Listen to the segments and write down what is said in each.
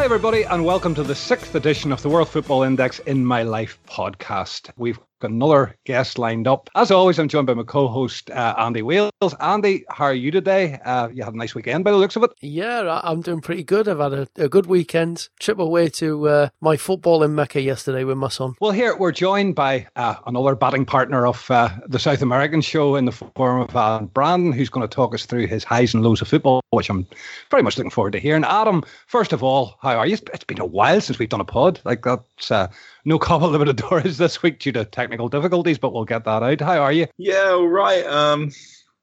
Hi, everybody, and welcome to the sixth edition of the World Football Index in My Life podcast. We've got another guest lined up. As always, I'm joined by my co host, uh, Andy Wales. Andy, how are you today? Uh, you had a nice weekend by the looks of it. Yeah, I'm doing pretty good. I've had a, a good weekend. Trip away to uh, my football in Mecca yesterday with my son. Well, here we're joined by uh, another batting partner of uh, the South American show in the form of Adam Brandon, who's going to talk us through his highs and lows of football, which I'm very much looking forward to hearing. Adam, first of all, how are you? It's been a while since we've done a pod. Like that's uh, no Copa Libertadores this week due to technical difficulties, but we'll get that out. How are you? Yeah, all right. Um,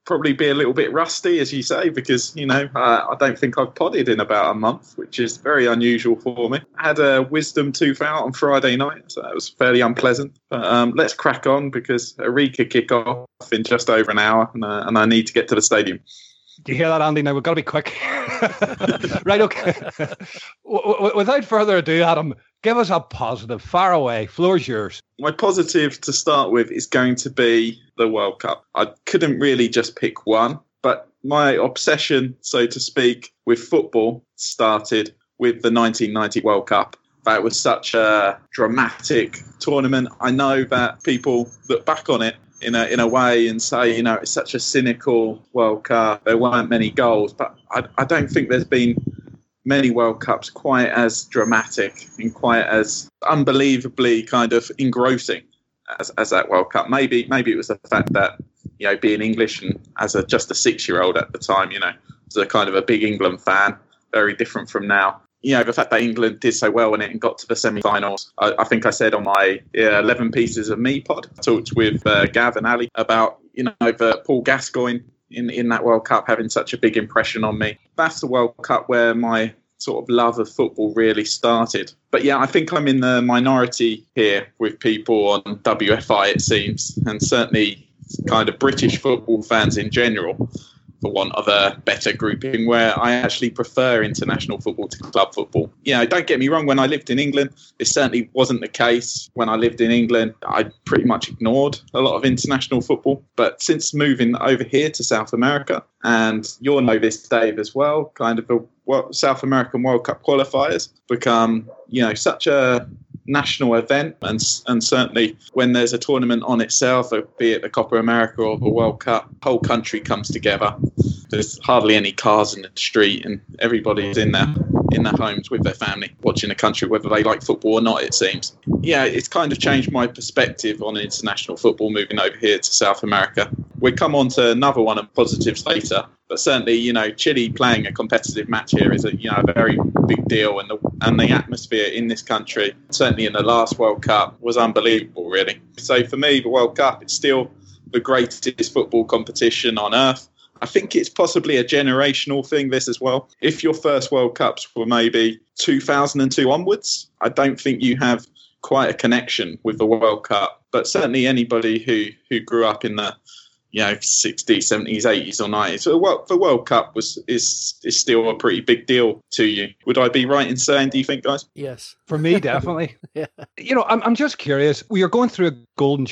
probably be a little bit rusty, as you say, because you know uh, I don't think I've podded in about a month, which is very unusual for me. I had a wisdom tooth out on Friday night, so that was fairly unpleasant. But um, let's crack on because Arica kick off in just over an hour, and, uh, and I need to get to the stadium. Do you hear that, Andy? Now we've got to be quick. right, okay. Without further ado, Adam, give us a positive. Far away. Floor's yours. My positive to start with is going to be the World Cup. I couldn't really just pick one, but my obsession, so to speak, with football started with the 1990 World Cup. That was such a dramatic tournament. I know that people look back on it in a in a way and say, you know, it's such a cynical World Cup. There weren't many goals, but I, I don't think there's been many World Cups quite as dramatic and quite as unbelievably kind of engrossing as, as that World Cup. Maybe maybe it was the fact that you know being English and as a just a six year old at the time, you know, was a kind of a big England fan, very different from now you know, the fact that England did so well in it and got to the semi-finals. I, I think I said on my yeah, 11 pieces of me pod, I talked with uh, Ali about, you know, the Paul Gascoigne in, in that World Cup having such a big impression on me. That's the World Cup where my sort of love of football really started. But yeah, I think I'm in the minority here with people on WFI, it seems, and certainly kind of British football fans in general for want of a better grouping, where I actually prefer international football to club football. You know, don't get me wrong, when I lived in England, this certainly wasn't the case. When I lived in England, I pretty much ignored a lot of international football. But since moving over here to South America, and you'll know this, Dave, as well, kind of the South American World Cup qualifiers become, you know, such a national event, and and certainly when there's a tournament on itself, uh, be it the Copa America or the World Cup, whole country comes together. There's hardly any cars in the street, and everybody's in their in their homes with their family, watching a country, whether they like football or not. It seems. Yeah, it's kind of changed my perspective on international football moving over here to South America. We'll come on to another one of positives later, but certainly, you know, Chile playing a competitive match here is a you know a very big deal, and the and the atmosphere in this country, certainly in the last World Cup, was unbelievable. Really. So for me, the World Cup it's still the greatest football competition on earth. I think it's possibly a generational thing, this as well. If your first World Cups were maybe 2002 onwards, I don't think you have quite a connection with the World Cup. But certainly anybody who, who grew up in the you know 60s 70s 80s or 90s so the world cup was is is still a pretty big deal to you would i be right in saying do you think guys yes for me definitely yeah. you know I'm, I'm just curious we are going through a golden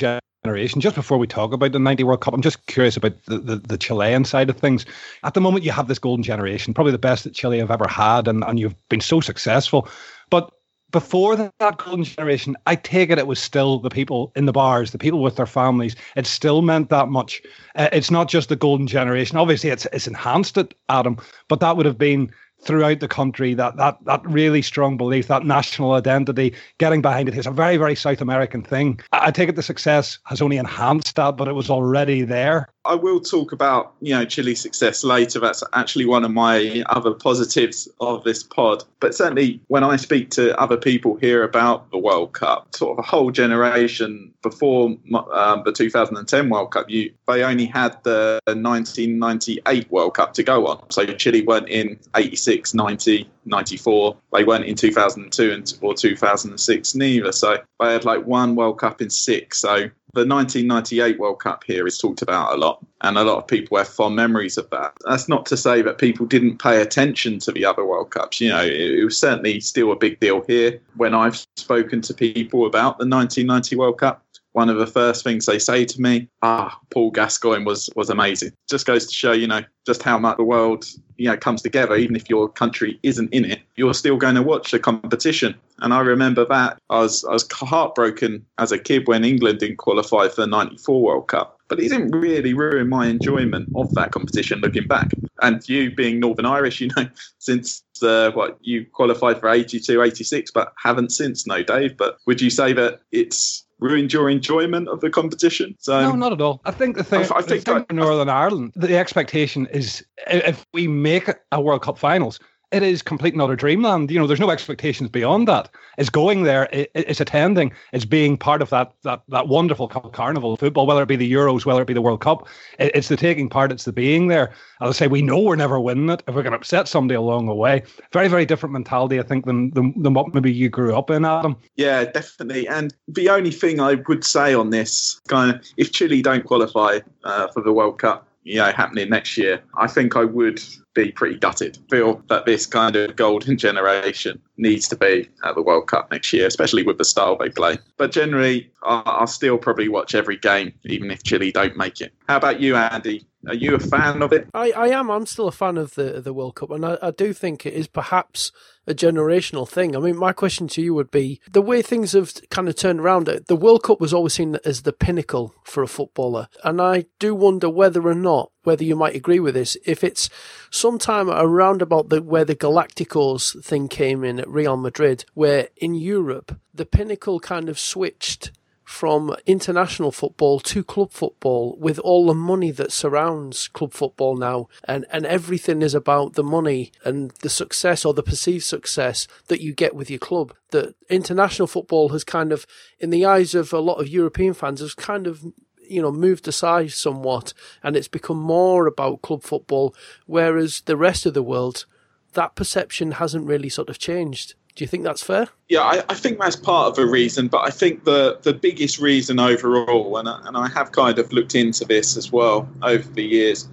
generation just before we talk about the 90 world cup i'm just curious about the, the, the chilean side of things at the moment you have this golden generation probably the best that chile have ever had and, and you've been so successful but before that golden generation, I take it it was still the people in the bars, the people with their families. It still meant that much. Uh, it's not just the golden generation. Obviously, it's it's enhanced it, Adam, but that would have been throughout the country that that that really strong belief that national identity getting behind it is a very very south american thing. I take it the success has only enhanced that but it was already there I will talk about you know Chile's success later. That's actually one of my other positives of this pod. But certainly, when I speak to other people here about the World Cup, sort of a whole generation before um, the 2010 World Cup, you they only had the 1998 World Cup to go on. So Chile weren't in 86, 90, 94. They weren't in 2002 and, or 2006 neither. So they had like one World Cup in six. So the 1998 World Cup here is talked about a lot, and a lot of people have fond memories of that. That's not to say that people didn't pay attention to the other World Cups. You know, it, it was certainly still a big deal here. When I've spoken to people about the 1990 World Cup, one of the first things they say to me, ah, Paul Gascoigne was was amazing. Just goes to show, you know, just how much the world, you know, comes together. Even if your country isn't in it, you're still going to watch the competition. And I remember that I was I was heartbroken as a kid when England didn't qualify for the '94 World Cup. But it didn't really ruin my enjoyment of that competition looking back. And you being Northern Irish, you know, since uh, what you qualified for 82, 86, but haven't since, no, Dave. But would you say that it's ruined your enjoyment of the competition? So no, um, not at all. I think the thing, I, I think the thing for Northern Ireland, the expectation is if we make a World Cup finals, it is complete and utter dreamland. You know, there's no expectations beyond that. It's going there, it's attending, it's being part of that that that wonderful carnival of football, whether it be the Euros, whether it be the World Cup. It's the taking part, it's the being there. As I say, we know we're never winning it if we're going to upset somebody along the way. Very, very different mentality, I think, than, than than what maybe you grew up in, Adam. Yeah, definitely. And the only thing I would say on this kind of, if Chile don't qualify uh, for the World Cup, you know, happening next year, I think I would be pretty gutted. Feel that this kind of golden generation needs to be at the World Cup next year, especially with the style they play. But generally, I'll still probably watch every game, even if Chile don't make it. How about you, Andy? Are you a fan of it? I, I am. I'm still a fan of the the World Cup, and I, I do think it is perhaps a generational thing. I mean, my question to you would be the way things have kind of turned around. Uh, the World Cup was always seen as the pinnacle for a footballer, and I do wonder whether or not whether you might agree with this. If it's sometime around about the where the Galacticos thing came in at Real Madrid, where in Europe the pinnacle kind of switched from international football to club football with all the money that surrounds club football now and, and everything is about the money and the success or the perceived success that you get with your club. That international football has kind of, in the eyes of a lot of European fans, has kind of you know moved aside somewhat and it's become more about club football whereas the rest of the world that perception hasn't really sort of changed do you think that's fair? Yeah, I, I, think that's part of a reason, but I think the, the biggest reason overall, and I, and I have kind of looked into this as well over the years,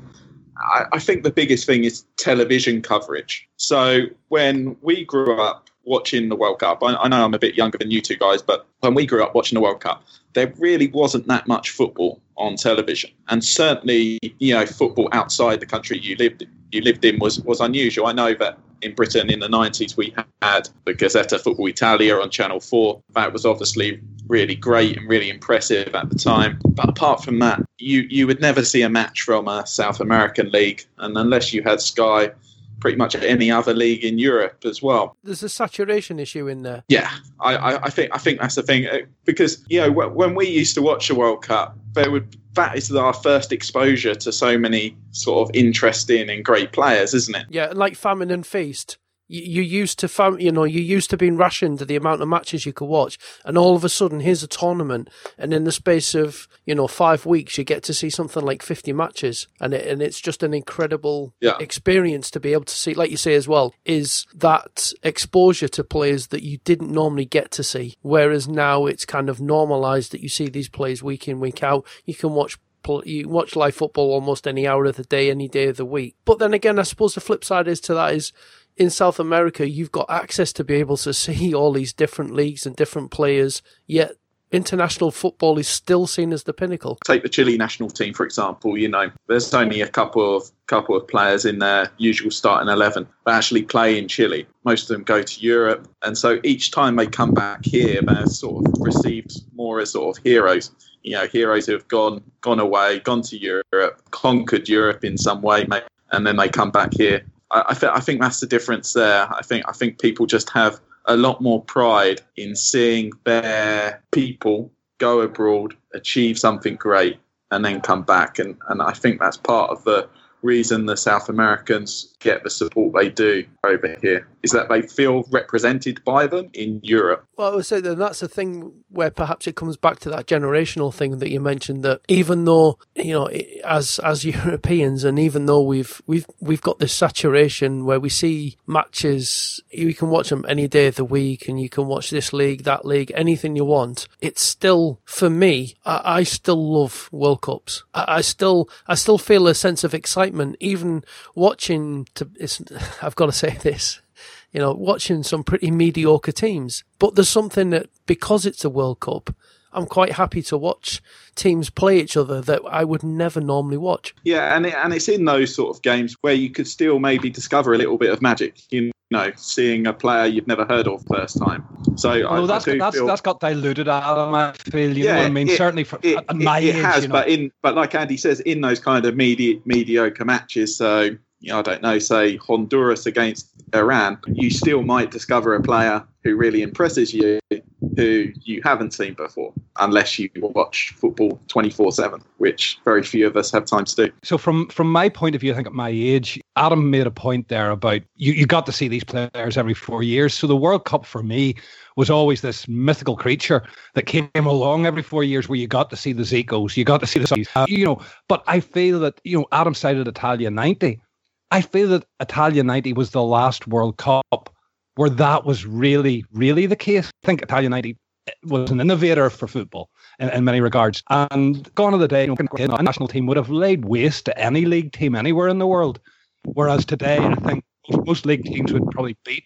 I, I think the biggest thing is television coverage. So when we grew up watching the World Cup, I, I know I'm a bit younger than you two guys, but when we grew up watching the World Cup, there really wasn't that much football on television, and certainly, you know, football outside the country you lived you lived in was was unusual. I know that in Britain in the 90s, we had the Gazzetta Football Italia on Channel 4. That was obviously really great and really impressive at the time. But apart from that, you, you would never see a match from a South American league. And unless you had Sky, pretty much any other league in Europe as well. There's a saturation issue in there. Yeah, I, I, I think I think that's the thing uh, because you know when we used to watch the World Cup, there would that is our first exposure to so many sort of interesting and great players, isn't it? Yeah, like famine and feast you, used to fam- you know you used to being rationed to the amount of matches you could watch and all of a sudden here's a tournament and in the space of you know 5 weeks you get to see something like 50 matches and it, and it's just an incredible yeah. experience to be able to see like you say as well is that exposure to players that you didn't normally get to see whereas now it's kind of normalized that you see these players week in week out you can watch you watch live football almost any hour of the day, any day of the week. But then again, I suppose the flip side is to that is in South America, you've got access to be able to see all these different leagues and different players, yet international football is still seen as the pinnacle. Take the Chile national team, for example, you know, there's only a couple of couple of players in their usual starting 11 that actually play in Chile. Most of them go to Europe. And so each time they come back here, they're sort of received more as sort of heroes. You know, heroes who have gone gone away, gone to Europe, conquered Europe in some way, and then they come back here I, I, th- I think that's the difference there. I think I think people just have a lot more pride in seeing their people go abroad, achieve something great, and then come back. And, and I think that's part of the reason the South Americans get the support they do over here is that they feel represented by them in Europe. Well, I would say that that's the thing where perhaps it comes back to that generational thing that you mentioned. That even though you know, as as Europeans, and even though we've we've we've got this saturation where we see matches, you can watch them any day of the week, and you can watch this league, that league, anything you want. It's still for me. I, I still love World Cups. I, I still I still feel a sense of excitement even watching. To I've got to say this you know, watching some pretty mediocre teams. But there's something that, because it's a World Cup, I'm quite happy to watch teams play each other that I would never normally watch. Yeah, and it, and it's in those sort of games where you could still maybe discover a little bit of magic. You know, seeing a player you've never heard of first time. So well, I, that's I that's, feel, that's got diluted, Adam. I feel. You yeah, know what I mean? It, Certainly for it, at my it, age, has, you know. but in but like Andy says, in those kind of medi- mediocre matches, so you know, I don't know, say Honduras against Iran, you still might discover a player who really impresses you who you haven't seen before, unless you watch football 24 7, which very few of us have time to do. So, from from my point of view, I think at my age, Adam made a point there about you, you got to see these players every four years. So, the World Cup for me was always this mythical creature that came along every four years where you got to see the Zicos, you got to see the, uh, you know, but I feel that, you know, Adam cited Italia 90. I feel that Italia 90 was the last World Cup where that was really, really the case. I think Italia 90 was an innovator for football in, in many regards. And gone are the day, you know, a national team would have laid waste to any league team anywhere in the world. Whereas today, I think most league teams would probably beat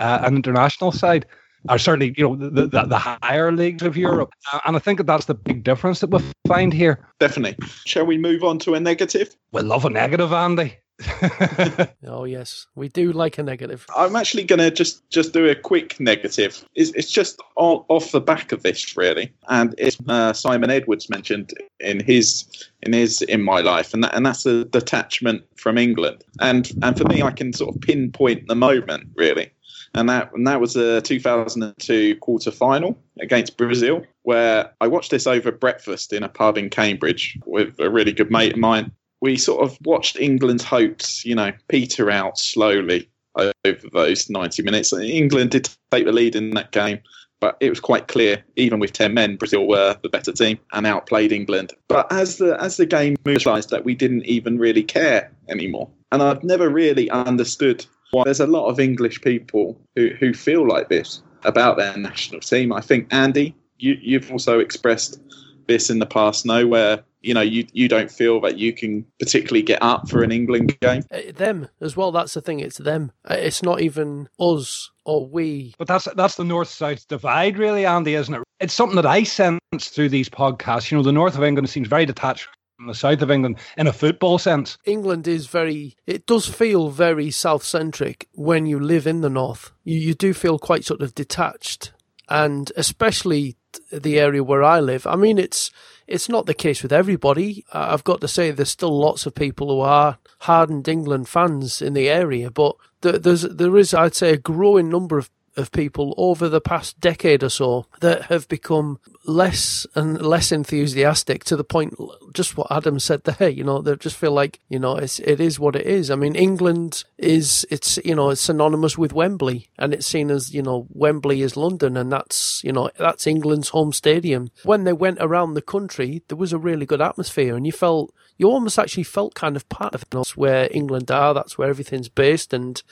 uh, an international side, or certainly, you know, the, the, the higher leagues of Europe. Uh, and I think that that's the big difference that we find here. Definitely. Shall we move on to a negative? We love a negative, Andy. oh yes, we do like a negative. I'm actually going to just just do a quick negative. It's, it's just off the back of this really, and it's uh, Simon Edwards mentioned in his in his in my life, and that, and that's a detachment from England. And and for me, I can sort of pinpoint the moment really. And that and that was a 2002 quarter final against Brazil, where I watched this over breakfast in a pub in Cambridge with a really good mate of mine we sort of watched England's hopes, you know, peter out slowly over those 90 minutes. England did take the lead in that game, but it was quite clear, even with 10 men, Brazil were the better team and outplayed England. But as the as the game moved, that we didn't even really care anymore. And I've never really understood why there's a lot of English people who, who feel like this about their national team. I think, Andy, you, you've also expressed this in the past, no, where you know you you don't feel that you can particularly get up for an England game. Uh, them as well. That's the thing. It's them. Uh, it's not even us or we. But that's that's the north south divide, really, Andy, isn't it? It's something that I sense through these podcasts. You know, the north of England seems very detached from the south of England in a football sense. England is very, it does feel very south centric when you live in the north. You, you do feel quite sort of detached. And especially the area where I live. I mean, it's it's not the case with everybody. Uh, I've got to say, there's still lots of people who are hardened England fans in the area, but there's there is, I'd say, a growing number of of people over the past decade or so that have become less and less enthusiastic to the point just what Adam said there you know they just feel like you know it's it is what it is I mean England is it's you know it's synonymous with Wembley and it's seen as you know Wembley is London and that's you know that's England's home stadium when they went around the country there was a really good atmosphere and you felt you almost actually felt kind of part of it. That's where England are that's where everything's based and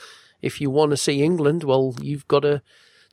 if you want to see England, well, you've got to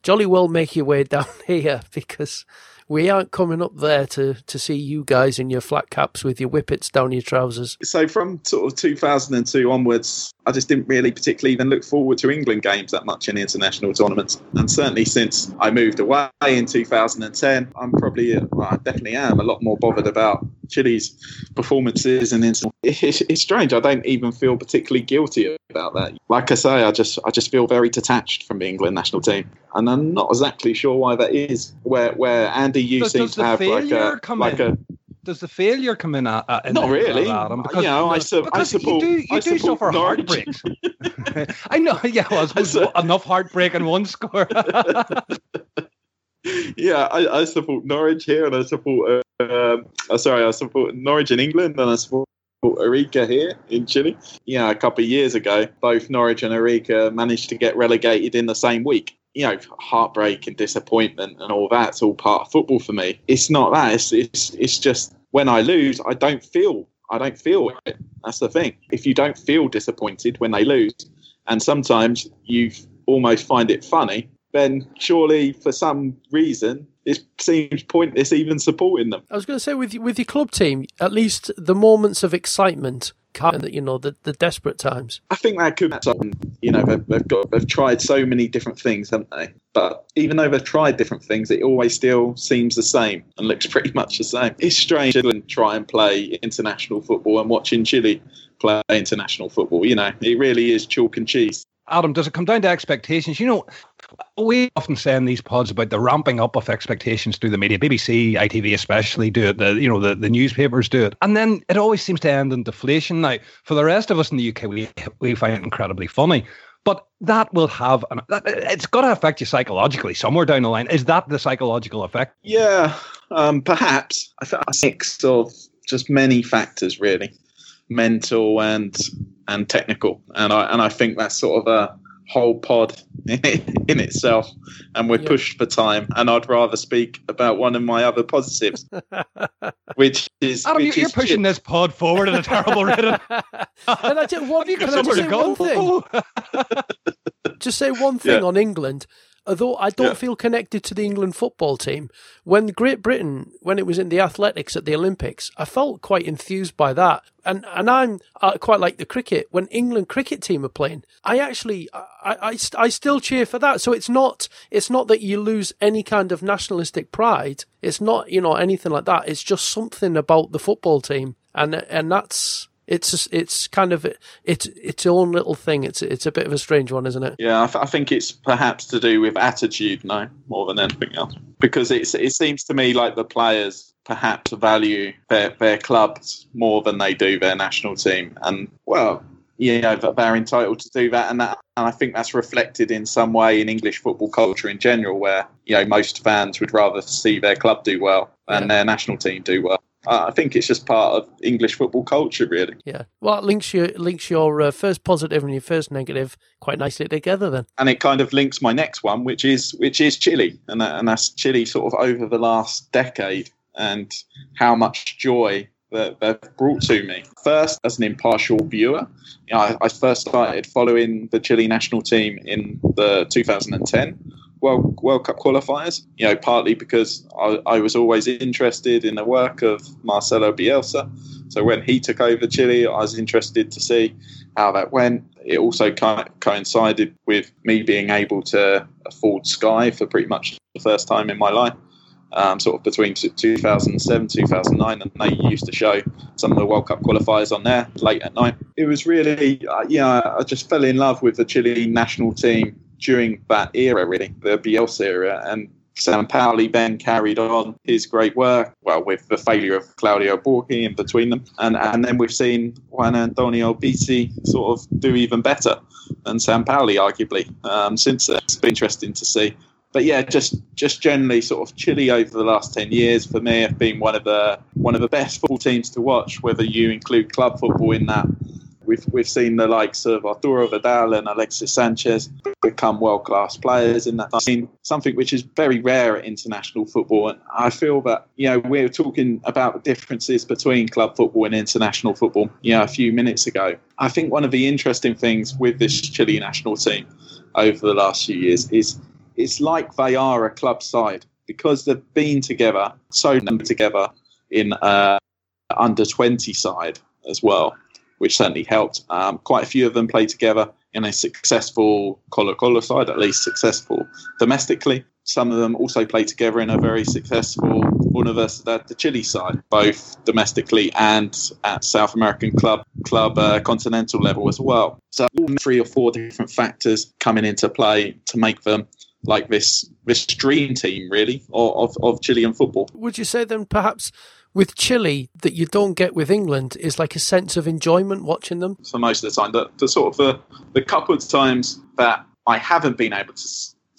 jolly well make your way down here because we aren't coming up there to, to see you guys in your flat caps with your whippets down your trousers. So from sort of 2002 onwards, I just didn't really particularly even look forward to England games that much in international tournaments. And certainly since I moved away in 2010, I'm probably, well, I definitely am a lot more bothered about Chile's performances. And it's, it's strange. I don't even feel particularly guilty about that. Like I say, I just I just feel very detached from the England national team, and I'm not exactly sure why that is. Where where Andy, you does, seem does to have like a like in? a does the failure come in? Uh, uh, at, at not really. Adam? Because, you know, I, su- I support. You do, you I do suffer heartbreaks. I know. Yeah, well, suppose enough heartbreak in one score. yeah, I, I, support Norwich here, and I support. Uh, Uh, sorry, I support Norwich in England, and I support Arica here in Chile. Yeah, a couple of years ago, both Norwich and Arica managed to get relegated in the same week. You know, heartbreak and disappointment and all that's all part of football for me. It's not that. It's it's it's just when I lose, I don't feel I don't feel it. That's the thing. If you don't feel disappointed when they lose, and sometimes you almost find it funny, then surely for some reason it seems pointless even supporting them. I was going to say with with your club team, at least the moments of excitement you know, the, the desperate times. I think that could be something. You know, they've, they've got they've tried so many different things, haven't they? But even though they've tried different things, it always still seems the same and looks pretty much the same. It's strange to try and play international football and watching Chile play international football. You know, it really is chalk and cheese. Adam, does it come down to expectations? You know, we often say in these pods about the ramping up of expectations through the media. BBC, ITV especially do it. The you know the, the newspapers do it, and then it always seems to end in deflation. Now, for the rest of us in the UK, we we find it incredibly funny. But that will have an, it's got to affect you psychologically somewhere down the line. Is that the psychological effect? Yeah, um, perhaps. I think a mix of just many factors, really, mental and and technical, and I and I think that's sort of a whole pod in itself, and we're yeah. pushed for time. And I'd rather speak about one of my other positives, which is Adam, which you're is pushing this pod forward in a terrible rhythm. and I just, what, can I just say one thing? just say one thing yeah. on England although I don't yeah. feel connected to the England football team, when Great Britain, when it was in the athletics at the Olympics, I felt quite enthused by that. And and I'm I quite like the cricket. When England cricket team are playing, I actually I, I, I still cheer for that. So it's not it's not that you lose any kind of nationalistic pride. It's not you know anything like that. It's just something about the football team, and and that's it's it's kind of it's its own little thing. It's it's a bit of a strange one, isn't it? Yeah, I, th- I think it's perhaps to do with attitude, no, more than anything else. Because it's it seems to me like the players perhaps value their their clubs more than they do their national team, and well, you know they're entitled to do that, and that and I think that's reflected in some way in English football culture in general, where you know most fans would rather see their club do well than yeah. their national team do well. Uh, I think it's just part of English football culture, really. Yeah. Well, it links your links your uh, first positive and your first negative quite nicely together, then. And it kind of links my next one, which is which is Chile, and that, and that's Chile sort of over the last decade and how much joy that they've brought to me. First, as an impartial viewer, you know, I, I first started following the Chile national team in the 2010 World, World Cup qualifiers, you know, partly because I, I, was always interested in the work of Marcelo Bielsa. So when he took over Chile, I was interested to see how that went. It also kind of coincided with me being able to afford Sky for pretty much the first time in my life. Um, sort of between 2007 2009 and they used to show some of the world cup qualifiers on there late at night it was really uh, yeah i just fell in love with the chile national team during that era, really, the Bielsa era. And Sampaoli then carried on his great work, well, with the failure of Claudio Borghi in between them. And, and then we've seen Juan Antonio Pizzi sort of do even better than Sampaoli, arguably, um, since then. It's been interesting to see. But yeah, just just generally, sort of Chile over the last ten years for me have been one of the one of the best football teams to watch. Whether you include club football in that, We've we've seen the likes of Arturo Vidal and Alexis Sanchez become world class players in that scene, something which is very rare at international football. And I feel that you know we are talking about the differences between club football and international football. You know, a few minutes ago. I think one of the interesting things with this Chile national team over the last few years is it's like they are a club side because they've been together, so together in uh, under 20 side as well which certainly helped. Um, quite a few of them played together in a successful Colo Colo side, at least successful domestically. Some of them also played together in a very successful Universidad de Chile side, both domestically and at South American club club uh, continental level as well. So three or four different factors coming into play to make them like this this dream team really of, of Chilean football. Would you say then perhaps with Chile that you don't get with England is like a sense of enjoyment watching them. So most of the time, the, the sort of the, the couple of times that I haven't been able to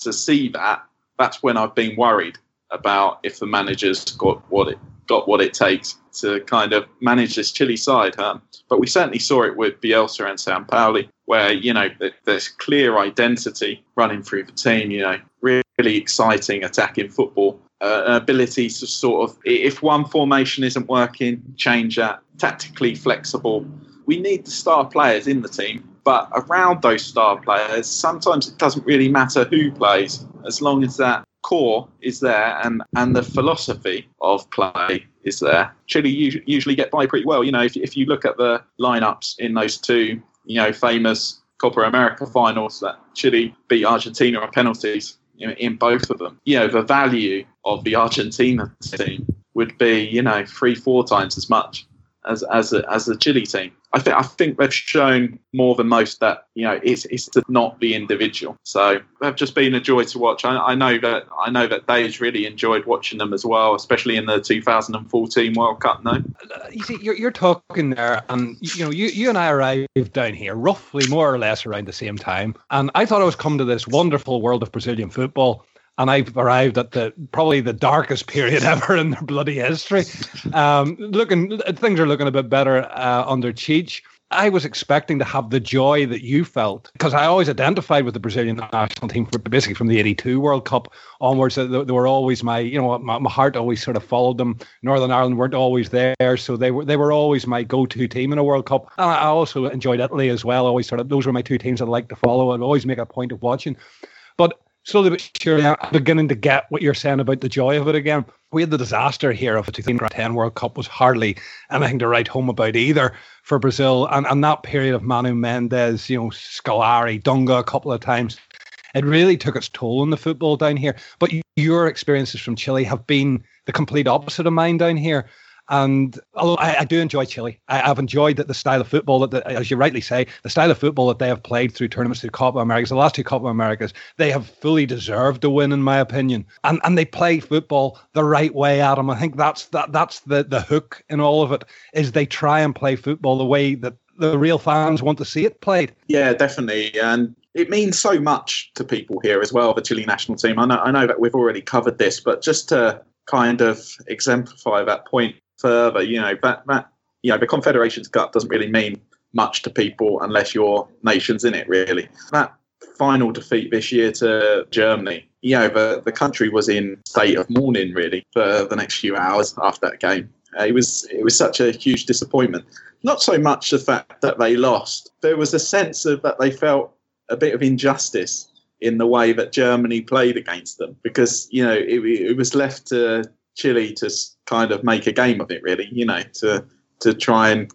to see that, that's when I've been worried about if the manager's got what it got what it takes to kind of manage this Chile side. But we certainly saw it with Bielsa and Sampaoli, where you know there's clear identity running through the team. You know, really exciting attacking football uh, ability to sort of, if one formation isn't working, change that. Tactically flexible. We need the star players in the team, but around those star players, sometimes it doesn't really matter who plays, as long as that core is there and, and the philosophy of play is there. Chile usually get by pretty well. You know, if, if you look at the lineups in those two, you know, famous Copa America finals that Chile beat Argentina on penalties in, both of them, you know, the value of the Argentina team would be, you know, three, four times as much as as a, as a Chile team. I think I think they've shown more than most that you know it's it's not the individual. So they've just been a joy to watch. I, I know that I know that Dave's really enjoyed watching them as well, especially in the 2014 World Cup. No, you see, you're, you're talking there, and you know, you you and I arrived down here roughly more or less around the same time, and I thought I was coming to this wonderful world of Brazilian football and I've arrived at the probably the darkest period ever in their bloody history. Um, looking, things are looking a bit better uh, under Tite. I was expecting to have the joy that you felt because I always identified with the Brazilian national team, for, basically from the '82 World Cup onwards. They, they were always my, you know, my, my, heart always sort of followed them. Northern Ireland weren't always there, so they were they were always my go-to team in a World Cup. And I also enjoyed Italy as well. Always sort of those were my two teams I liked to follow. I'd always make a point of watching, but slowly but surely I'm beginning to get what you're saying about the joy of it again. We had the disaster here of the 2010 World Cup was hardly anything to write home about either for Brazil. And, and that period of Mano Menezes, you know, Scolari, Dunga a couple of times, it really took its toll on the football down here. But your experiences from Chile have been the complete opposite of mine down here. And I, I, do enjoy Chile. I, have enjoyed the, the, style of football that, the, as you rightly say, the style of football that they have played through tournaments through Copa Americas. The last two Copa Americas, they have fully deserved to win, in my opinion. And and they play football the right way, Adam. I think that's that that's the the hook in all of it is they try and play football the way that the real fans want to see it played. Yeah, definitely. And it means so much to people here as well. The Chile national team. I know, I know that we've already covered this, but just to kind of exemplify that point further, you know, that, that you know, the Confederations Cup doesn't really mean much to people unless your nation's in it, really. That final defeat this year to Germany, you know, the, the country was in state of mourning, really, for the next few hours after that game. Uh, it was it was such a huge disappointment. Not so much the fact that they lost. There was a sense of that they felt a bit of injustice in the way that Germany played against them because you know it, it was left to Chile to kind of make a game of it, really, you know, to to try and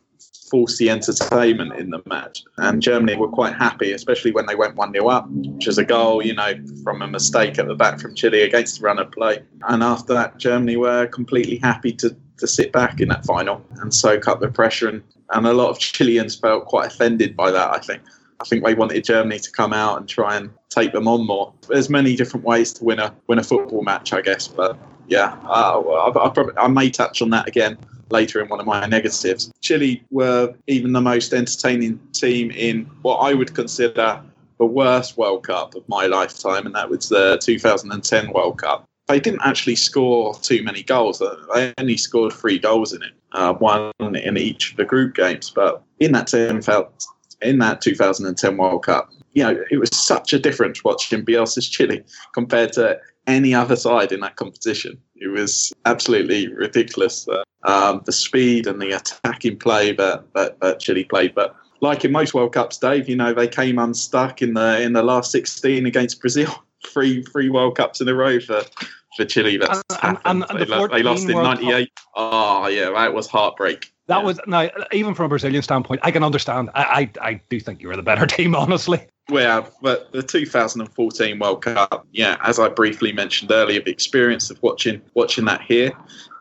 force the entertainment in the match. And Germany were quite happy, especially when they went 1 0 up, which is a goal, you know, from a mistake at the back from Chile against the run of play. And after that, Germany were completely happy to, to sit back in that final and soak up the pressure. And, and a lot of Chileans felt quite offended by that, I think. I think they wanted Germany to come out and try and take them on more. There's many different ways to win a win a football match, I guess, but yeah, uh, I, I, probably, I may touch on that again later in one of my negatives. Chile were even the most entertaining team in what I would consider the worst World Cup of my lifetime, and that was the 2010 World Cup. They didn't actually score too many goals. They only scored three goals in it, uh, one in each of the group games. But in that 10 felt in that 2010 World Cup, you know, it was such a difference watching Bielsa's Chile compared to any other side in that competition. It was absolutely ridiculous. Uh, um, the speed and the attacking play that, that, that Chile played. But like in most World Cups, Dave, you know they came unstuck in the in the last 16 against Brazil. Three three World Cups in a row for for Chile. That's and, happened. And, and they, the they, lost in '98. Oh yeah, that was heartbreak. That yeah. was now even from a Brazilian standpoint, I can understand. I, I, I do think you were the better team, honestly. Well, but the 2014 World Cup, yeah, as I briefly mentioned earlier, the experience of watching watching that here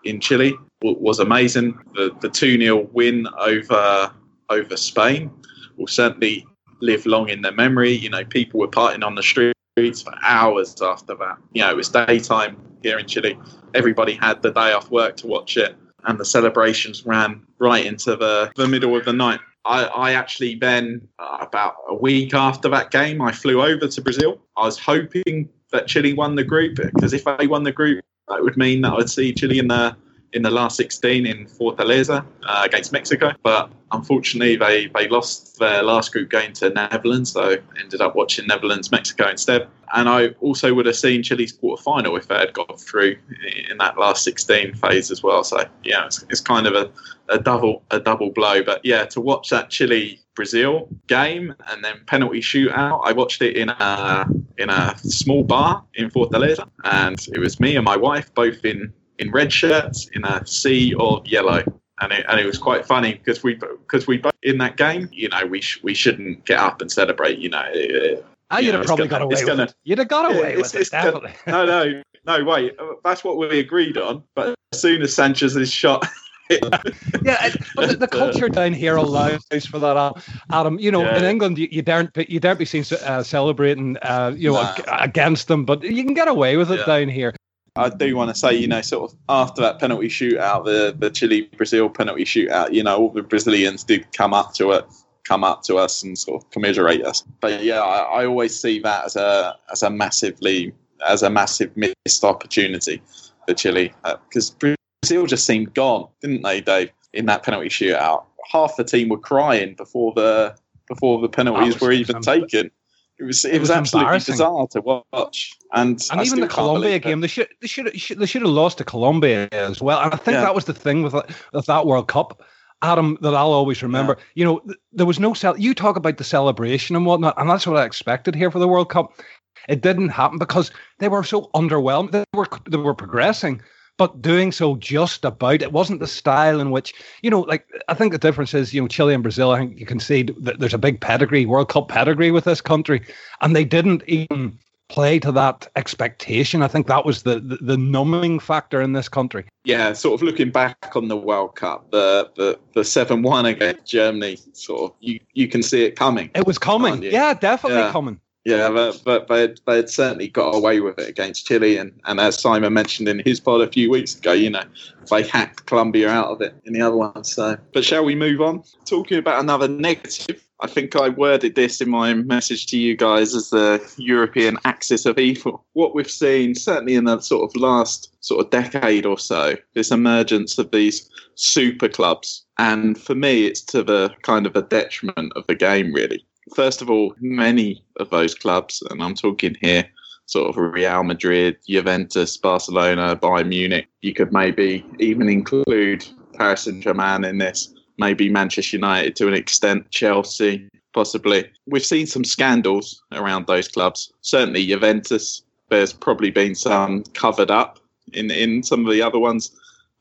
in Chile was amazing. The two 0 win over over Spain will certainly live long in their memory. You know, people were partying on the streets for hours after that. You know, it was daytime here in Chile. Everybody had the day off work to watch it, and the celebrations ran right into the, the middle of the night. I, I actually then, uh, about a week after that game, I flew over to Brazil. I was hoping that Chile won the group because if they won the group, that would mean that I'd see Chile in the in the last 16 in Fortaleza uh, against Mexico. But unfortunately, they, they lost their last group game to Netherlands, so ended up watching Netherlands Mexico instead. And I also would have seen Chile's quarter final if they had got through in that last 16 phase as well. So yeah, it's, it's kind of a, a double a double blow. But yeah, to watch that Chile Brazil game and then penalty shootout. I watched it in a in a small bar in Fortaleza, and it was me and my wife both in in red shirts in a sea of yellow. And it, and it was quite funny because we because we both in that game, you know, we sh- we shouldn't get up and celebrate. You know, it, ah, you'd know, have probably gonna, got away with it. You'd have got away with it, definitely. Gonna, no, no, no, wait. That's what we agreed on. But as soon as Sanchez is shot yeah, but the, the, culture down here allows for that, Adam. You know, yeah. in England, you, you daren't you daren't be seen uh, celebrating, uh, you know, nah. against them, but you can get away with it yeah. down here. I do want to say, you know, sort of after that penalty shootout, the the Chile Brazil penalty shootout, you know, all the Brazilians did come up to it, come up to us and sort of commiserate us. But yeah, I, I always see that as a as a massively as a massive missed opportunity for Chile because uh, Brazil just seemed gone, didn't they, Dave? In that penalty shootout, half the team were crying before the before the penalties were even taken. It was it, it was, was absolutely bizarre to watch. And and even the Colombia game, they should they should they should have lost to Colombia as well. And I think yeah. that was the thing with with that World Cup. Adam, that I'll always remember. Yeah. You know, there was no cel- You talk about the celebration and whatnot, and that's what I expected here for the World Cup. It didn't happen because they were so underwhelmed. They were they were progressing, but doing so just about. It wasn't the style in which, you know, like I think the difference is, you know, Chile and Brazil, I think you can see that there's a big pedigree, World Cup pedigree with this country, and they didn't even play to that expectation. I think that was the, the, the numbing factor in this country. Yeah, sort of looking back on the World Cup, the the the seven one against Germany, sort of you you can see it coming. It was coming. Yeah, definitely yeah. coming. Yeah, but, but they, had, they had certainly got away with it against Chile. And, and as Simon mentioned in his pod a few weeks ago, you know, they hacked Colombia out of it in the other one. So, But shall we move on? Talking about another negative, I think I worded this in my message to you guys as the European axis of evil. What we've seen, certainly in the sort of last sort of decade or so, this emergence of these super clubs. And for me, it's to the kind of a detriment of the game, really first of all, many of those clubs, and I'm talking here sort of Real Madrid, Juventus, Barcelona, Bayern Munich. You could maybe even include Paris Saint Germain in this, maybe Manchester United to an extent, Chelsea, possibly. We've seen some scandals around those clubs. Certainly, Juventus, there's probably been some covered up in, in some of the other ones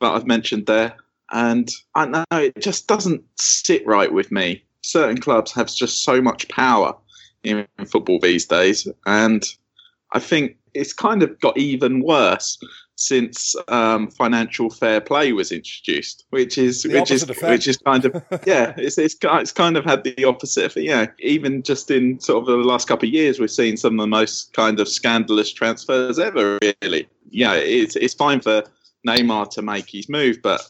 that I've mentioned there. And I know it just doesn't sit right with me certain clubs have just so much power in football these days, and I think it's kind of got even worse since um, financial fair play was introduced, which is which is which is kind of yeah, it's, it's it's kind of had the opposite effect. Yeah, even just in sort of the last couple of years, we've seen some of the most kind of scandalous transfers ever. Really, yeah, it's it's fine for Neymar to make his move, but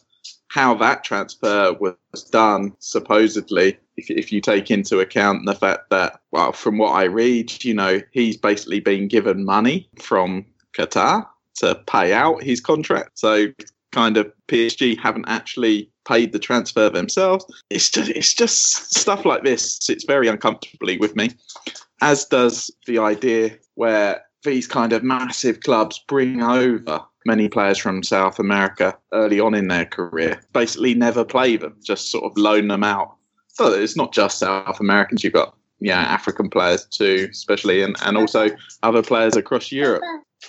how that transfer was done, supposedly, if, if you take into account the fact that, well, from what I read, you know, he's basically been given money from Qatar to pay out his contract. So kind of PSG haven't actually paid the transfer themselves. It's just it's just stuff like this It's very uncomfortably with me, as does the idea where these kind of massive clubs bring over many players from South America early on in their career. Basically, never play them, just sort of loan them out. So it's not just South Americans. You've got yeah African players too, especially, and, and also other players across Europe.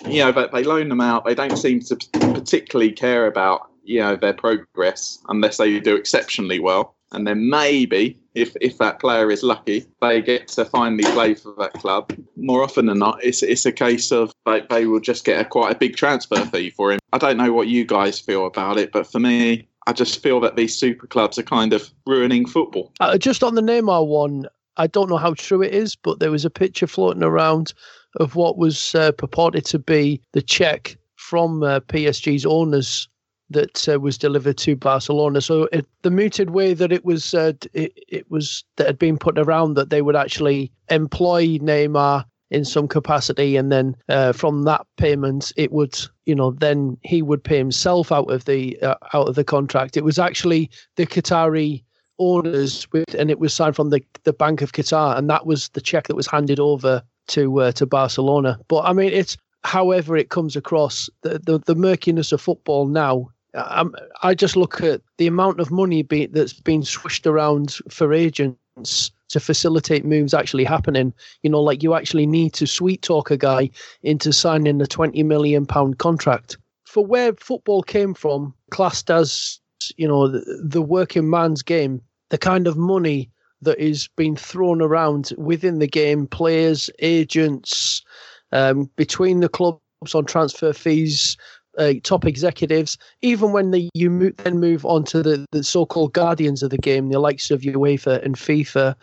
You know, but they loan them out. They don't seem to particularly care about you know their progress unless they do exceptionally well and then maybe if if that player is lucky, they get to finally play for that club. More often than not, it's it's a case of they, they will just get a quite a big transfer fee for him. I don't know what you guys feel about it, but for me, I just feel that these super clubs are kind of ruining football. Uh, just on the Neymar one, I don't know how true it is, but there was a picture floating around of what was uh, purported to be the check from uh, PSG's owners that uh, was delivered to Barcelona. So it, the mooted way that it was uh, it, it was that had been put around that they would actually employ Neymar in some capacity, and then uh, from that payment, it would you know then he would pay himself out of the uh, out of the contract. It was actually the Qatari owners with, and it was signed from the the Bank of Qatar, and that was the check that was handed over to uh, to Barcelona. But I mean, it's however it comes across the, the, the murkiness of football now I'm, I just look at the amount of money be, that's been swished around for agents to facilitate moves actually happening. You know, like you actually need to sweet talk a guy into signing a twenty million pound contract for where football came from, classed as you know the, the working man's game, the kind of money that is being thrown around within the game, players, agents, um, between the clubs on transfer fees, uh, top executives, even when the, you mo- then move on to the, the so-called guardians of the game, the likes of UEFA and FIFA,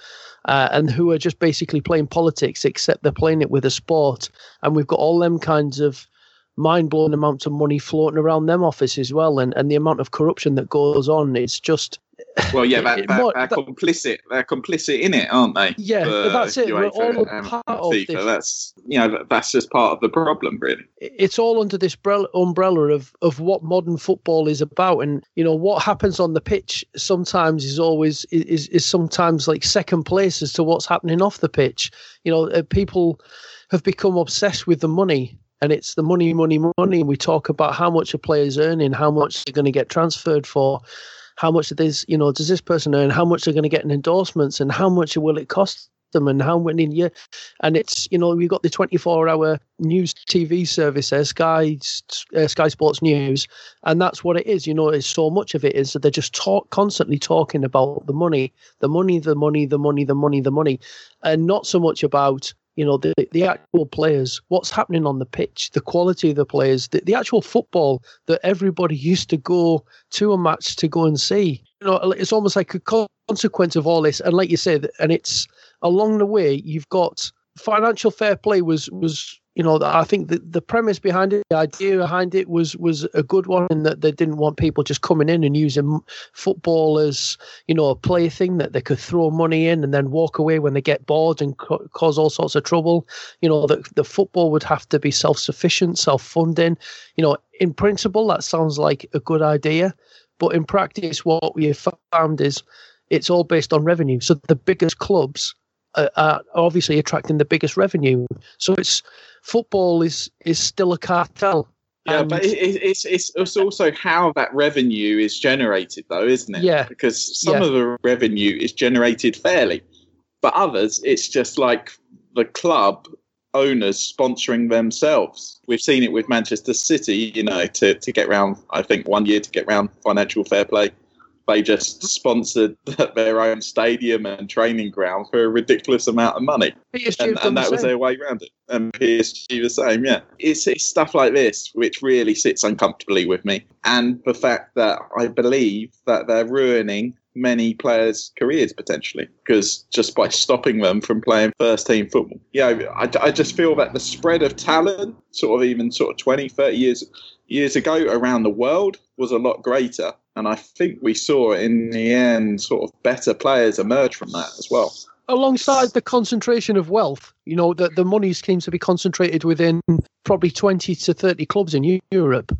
uh, and who are just basically playing politics, except they're playing it with a sport. And we've got all them kinds of mind-blowing amounts of money floating around them office as well, and, and the amount of corruption that goes on. It's just well, yeah, they're, they're, they're complicit. They're complicit in it, aren't they? Yeah, that's it. We're all part of FIFA. this. That's you know, that's just part of the problem, really. It's all under this umbrella of of what modern football is about, and you know what happens on the pitch. Sometimes is always is is sometimes like second place as to what's happening off the pitch. You know, uh, people have become obsessed with the money and it's the money, money, money. And we talk about how much a player's earning, how much they're going to get transferred for how much of this, you know, does this person earn? How much they're going to get in endorsements, and how much will it cost them, and how many year? And it's you know we've got the twenty four hour news TV service there, Sky uh, Sky Sports News, and that's what it is. You know, it's so much of it is that they're just talk constantly talking about the money, the money, the money, the money, the money, the money, and not so much about you know the the actual players what's happening on the pitch the quality of the players the, the actual football that everybody used to go to a match to go and see. You know it's almost like a consequence of all this. And like you said and it's along the way you've got financial fair play was was you know, I think the, the premise behind it, the idea behind it was was a good one in that they didn't want people just coming in and using football as, you know, a plaything that they could throw money in and then walk away when they get bored and co- cause all sorts of trouble. You know, that the football would have to be self sufficient, self funding. You know, in principle, that sounds like a good idea. But in practice, what we have found is it's all based on revenue. So the biggest clubs Uh, are obviously attracting the biggest revenue. So it's football is is still a cartel. Yeah, but it, it's, it's it's also how that revenue is generated, though, isn't it? Yeah. Because some yeah. of the revenue is generated fairly, but others, it's just like the club owners sponsoring themselves. We've seen it with Manchester City, you know, to, to get round, I think, one year to get round financial fair play they just sponsored their own stadium and training ground for a ridiculous amount of money. and, and that the was their way around it. And PSG the same, yeah. It's, it's stuff like this which really sits uncomfortably with me. And the fact that I believe that they're ruining many players' careers potentially because just by stopping them from playing first team football. Yeah, I, I just feel that the spread of talent, sort of even sort of 20, 30 years years ago around the world was a lot greater. And I think we saw in the end sort of better players emerge from that as well. Alongside the concentration of wealth, you know, that the money seems to be concentrated within probably 20 to 30 clubs in Europe.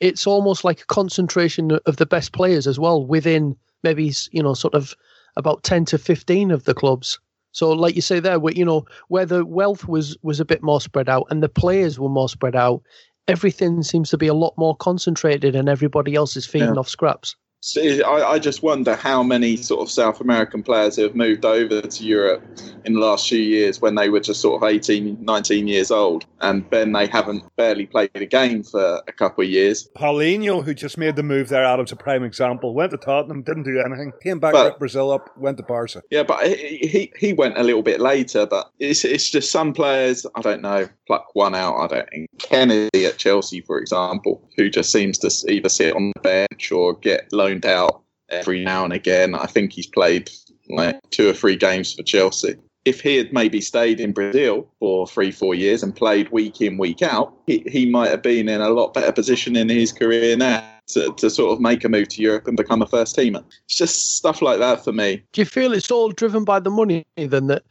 It's almost like a concentration of the best players as well within maybe, you know, sort of about 10 to 15 of the clubs. So, like you say there, where you know where the wealth was was a bit more spread out and the players were more spread out, everything seems to be a lot more concentrated and everybody else is feeding yeah. off scraps. See, I, I, just wonder how many sort of South American players have moved over to Europe in the last few years when they were just sort of 18, 19 years old. And then they haven't barely played a game for a couple of years. Paulinho, who just made the move there, Adam's a prime example. Went to Tottenham, didn't do anything. Came back, but, Brazil up, went to Barca. Yeah, but he, he went a little bit later. But it's, it's just some players, I don't know, pluck one out. I don't think. Kenedy at Chelsea, for example, who just seems to either sit on the bench or get low loaned out every now and again. I think he's played like two or three games for Chelsea. If he had maybe stayed in Brazil for three, four years and played week in, week out, he, he might have been in a lot better position in his career now to, to sort of make a move to Europe and become a first teamer. It's just stuff like that for me. Do you feel it's all driven by the money then that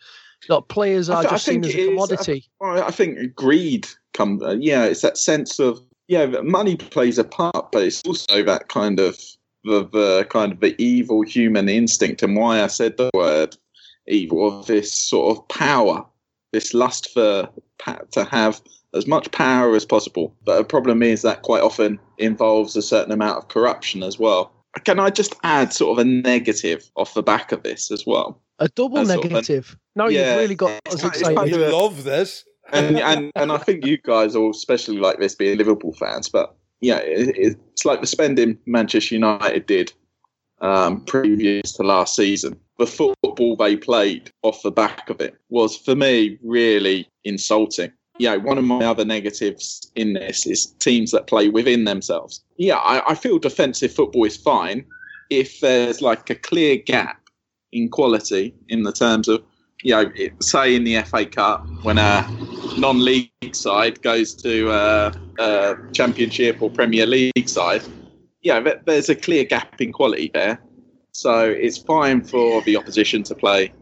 like players are th- just seen as a commodity? I, I, think greed comes, yeah, it's that sense of, yeah, money plays a part, but it's also that kind of the, uh, the kind of the evil human instinct and why I said the word evil, of this sort of power, this lust for to have as much power as possible. But the problem is that quite often involves a certain amount of corruption as well. Can I just add sort of a negative off the back of this as well? A double negative. Sort of no, yeah, you've really got us excited. Kind of love this. and, and and I think you guys all especially like this being Liverpool fans, but yeah, it, it's like the spending Manchester United did um, previous to last season. The football they played off the back of it was, for me, really insulting. Yeah, one of my other negatives in this is teams that play within themselves. Yeah, I, I feel defensive football is fine if there's like a clear gap in quality in the terms of, you know, say in the FA Cup when a non-league side goes to a, a Championship or Premier League side, yeah, there's a clear gap in quality there. So it's fine for the opposition to play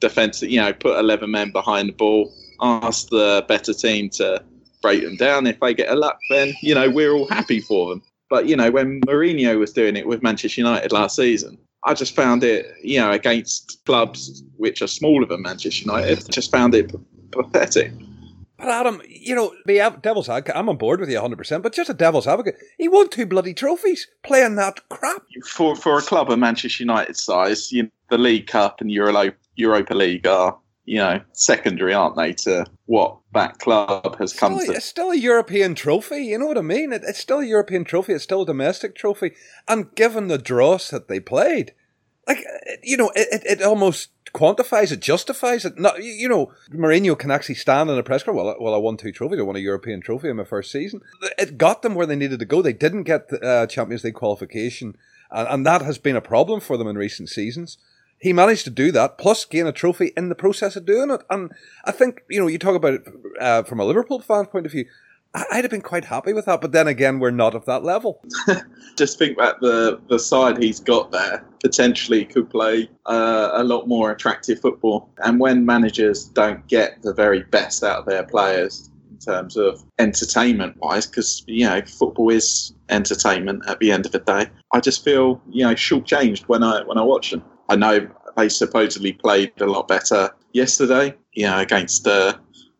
defence, you know, put 11 men behind the ball, ask the better team to break them down. If they get a luck, then, you know, we're all happy for them. But, you know, when Mourinho was doing it with Manchester United last season, I just found it, you know, against clubs which are smaller than Manchester United, just found it p- pathetic. But Adam, you know, be devil's advocate. I'm on board with you 100, percent but just a devil's advocate. He won two bloody trophies playing that crap. For for a club of Manchester United size, you know, the League Cup and Euro, Europa League are you know secondary, aren't they, to what that club has come still, to? It's still a European trophy. You know what I mean? It, it's still a European trophy. It's still a domestic trophy. And given the dross that they played, like you know, it, it almost quantifies it, justifies it. Not, you know, Mourinho can actually stand in a press conference. Well, well, I won two trophies. I won a European trophy in my first season. It got them where they needed to go. They didn't get the uh, Champions League qualification, and, and that has been a problem for them in recent seasons. He managed to do that, plus gain a trophy in the process of doing it. And I think, you know, you talk about it uh, from a Liverpool fan's point of view. I'd have been quite happy with that, but then again, we're not of that level. Just think that the the side he's got there potentially could play uh, a lot more attractive football. And when managers don't get the very best out of their players in terms of entertainment wise, because you know football is entertainment at the end of the day, I just feel you know shortchanged when I when I watch them. I know they supposedly played a lot better yesterday, you know, against. Uh,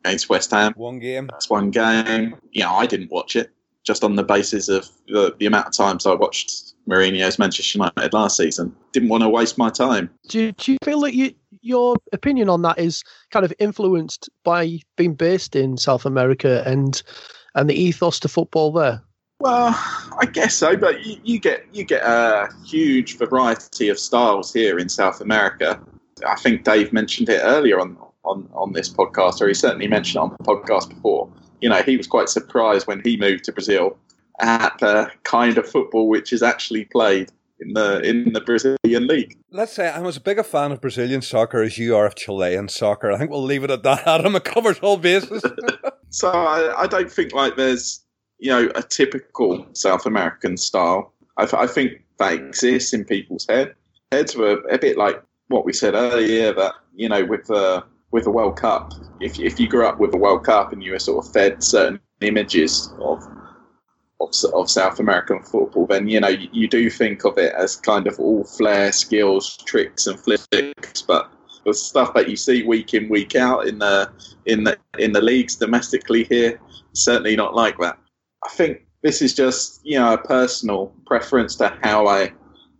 against West Ham. One game. That's one game. Yeah, I didn't watch it just on the basis of the, the amount of times I watched Mourinho's Manchester United last season. Didn't want to waste my time. Do you, do you feel that you, your opinion on that is kind of influenced by being based in South America and and the ethos to football there? Well, I guess so, but you, you get you get a huge variety of styles here in South America. I think Dave mentioned it earlier on on, on this podcast, or he certainly mentioned it on the podcast before. You know, he was quite surprised when he moved to Brazil at the kind of football which is actually played in the in the Brazilian league. Let's say I'm as big a fan of Brazilian soccer as you are of Chilean soccer. I think we'll leave it at that. Adam, it covers all bases. so I, I, don't think like there's you know a typical South American style. I, I think that exists in people's head. Heads were a bit like what we said earlier that you know with the with the World Cup, if if you grew up with the World Cup and you were sort of fed certain images of of, of South American football, then you know you, you, do think of it as kind of all flair, skills, tricks, and flicks. But the stuff that you see week in, week out in the in the in the leagues domestically here, certainly not like that. I think this is just you know a personal preference to how I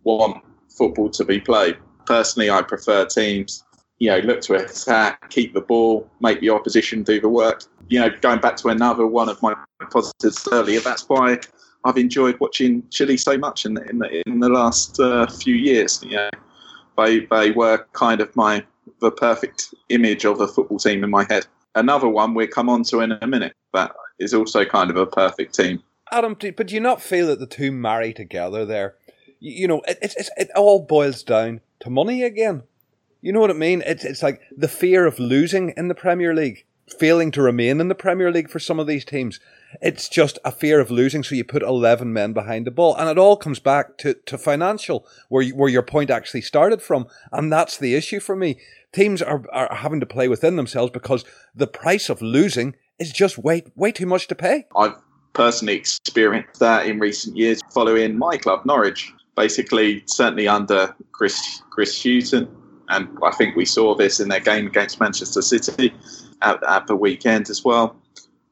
want football to be played. Personally, I prefer teams you know, look to attack, keep the ball, make the opposition do the work. You know, going back to another one of my positives earlier, that's why I've enjoyed watching Chile so much in the, in the, in the last uh, few years. You know, they, they were kind of my the perfect image of a football team in my head. Another one we'll come on to in a minute that is also kind of a perfect team. Adam, but do you not feel that the two marry together there? You, know, it, it, it all boils down to money again. You know what I mean? It's it's like the fear of losing in the Premier League, failing to remain in the Premier League for some of these teams. It's just a fear of losing, so you put eleven men behind the ball, and it all comes back to, to financial, where where your point actually started from, and that's the issue for me. Teams are are having to play within themselves because the price of losing is just way way too much to pay. I've personally experienced that in recent years, following my club Norwich. Basically, certainly under Chris Chris Hughton, and I think we saw this in their game against Manchester City at, at the weekend as well.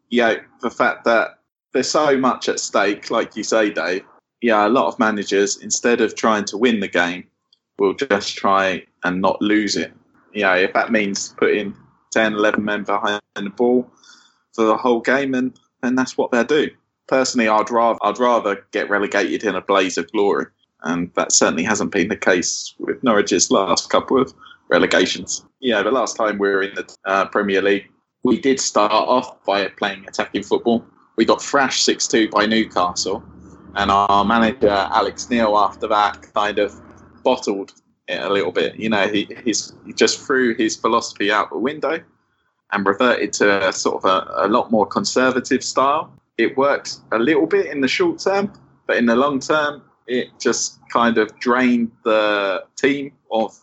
Yeah, the fact that there's so much at stake, like you say, Dave. Yeah, a lot of managers, instead of trying to win the game, will just try and not lose it. Yeah, if that means putting 10, 11 men behind the ball for the whole game, then, then that's what they'll do. personally, I'd rather I'd rather get relegated in a blaze of glory, and that certainly hasn't been the case with Norwich's last couple of relegations. Yeah, the last time we were in the uh, Premier League, we did start off by playing attacking football. We got thrashed six two by Newcastle, and our manager Alex Neil after that kind of bottled it a little bit. You know, he he's, he just threw his philosophy out the window and reverted to a sort of a, a lot more conservative style. It worked a little bit in the short term, but in the long term, it just kind of drained the team of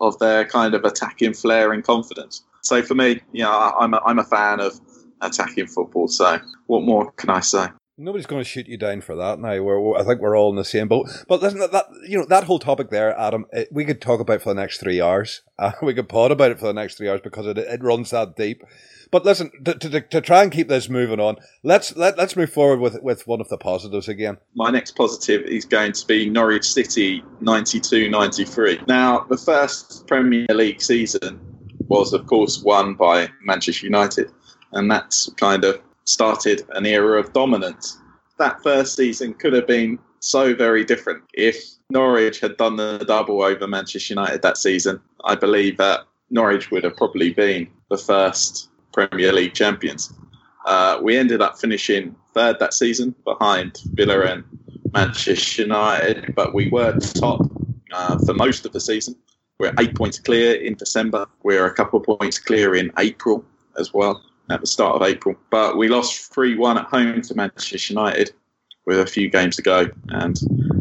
of their kind of attacking flair and confidence. So for me, you know, I'm a, I'm a fan of attacking football. So what more can I say? Nobody's going to shoot you down for that now. We're, I think we're all in the same boat. But listen, that, that you know that whole topic there, Adam, it, we could talk about for the next three hours. Uh, we could pod about it for the next three hours because it, it runs that deep. But listen, to, to, to try and keep this moving on, let's let, let's move forward with with one of the positives again. My next positive is going to be Norwich City 92-93. Now, the first Premier League season was, of course, won by Manchester United, and that's kind of started an era of dominance. That first season could have been so very different if Norwich had done the double over Manchester United that season. I believe that Norwich would have probably been the first Premier League champions. Uh, we ended up finishing third that season behind Villa and Manchester United, but we were top uh, for most of the season. We're eight points clear in December. We're a couple of points clear in April as well at the start of April. But we lost 3 1 at home to Manchester United with a few games to go, and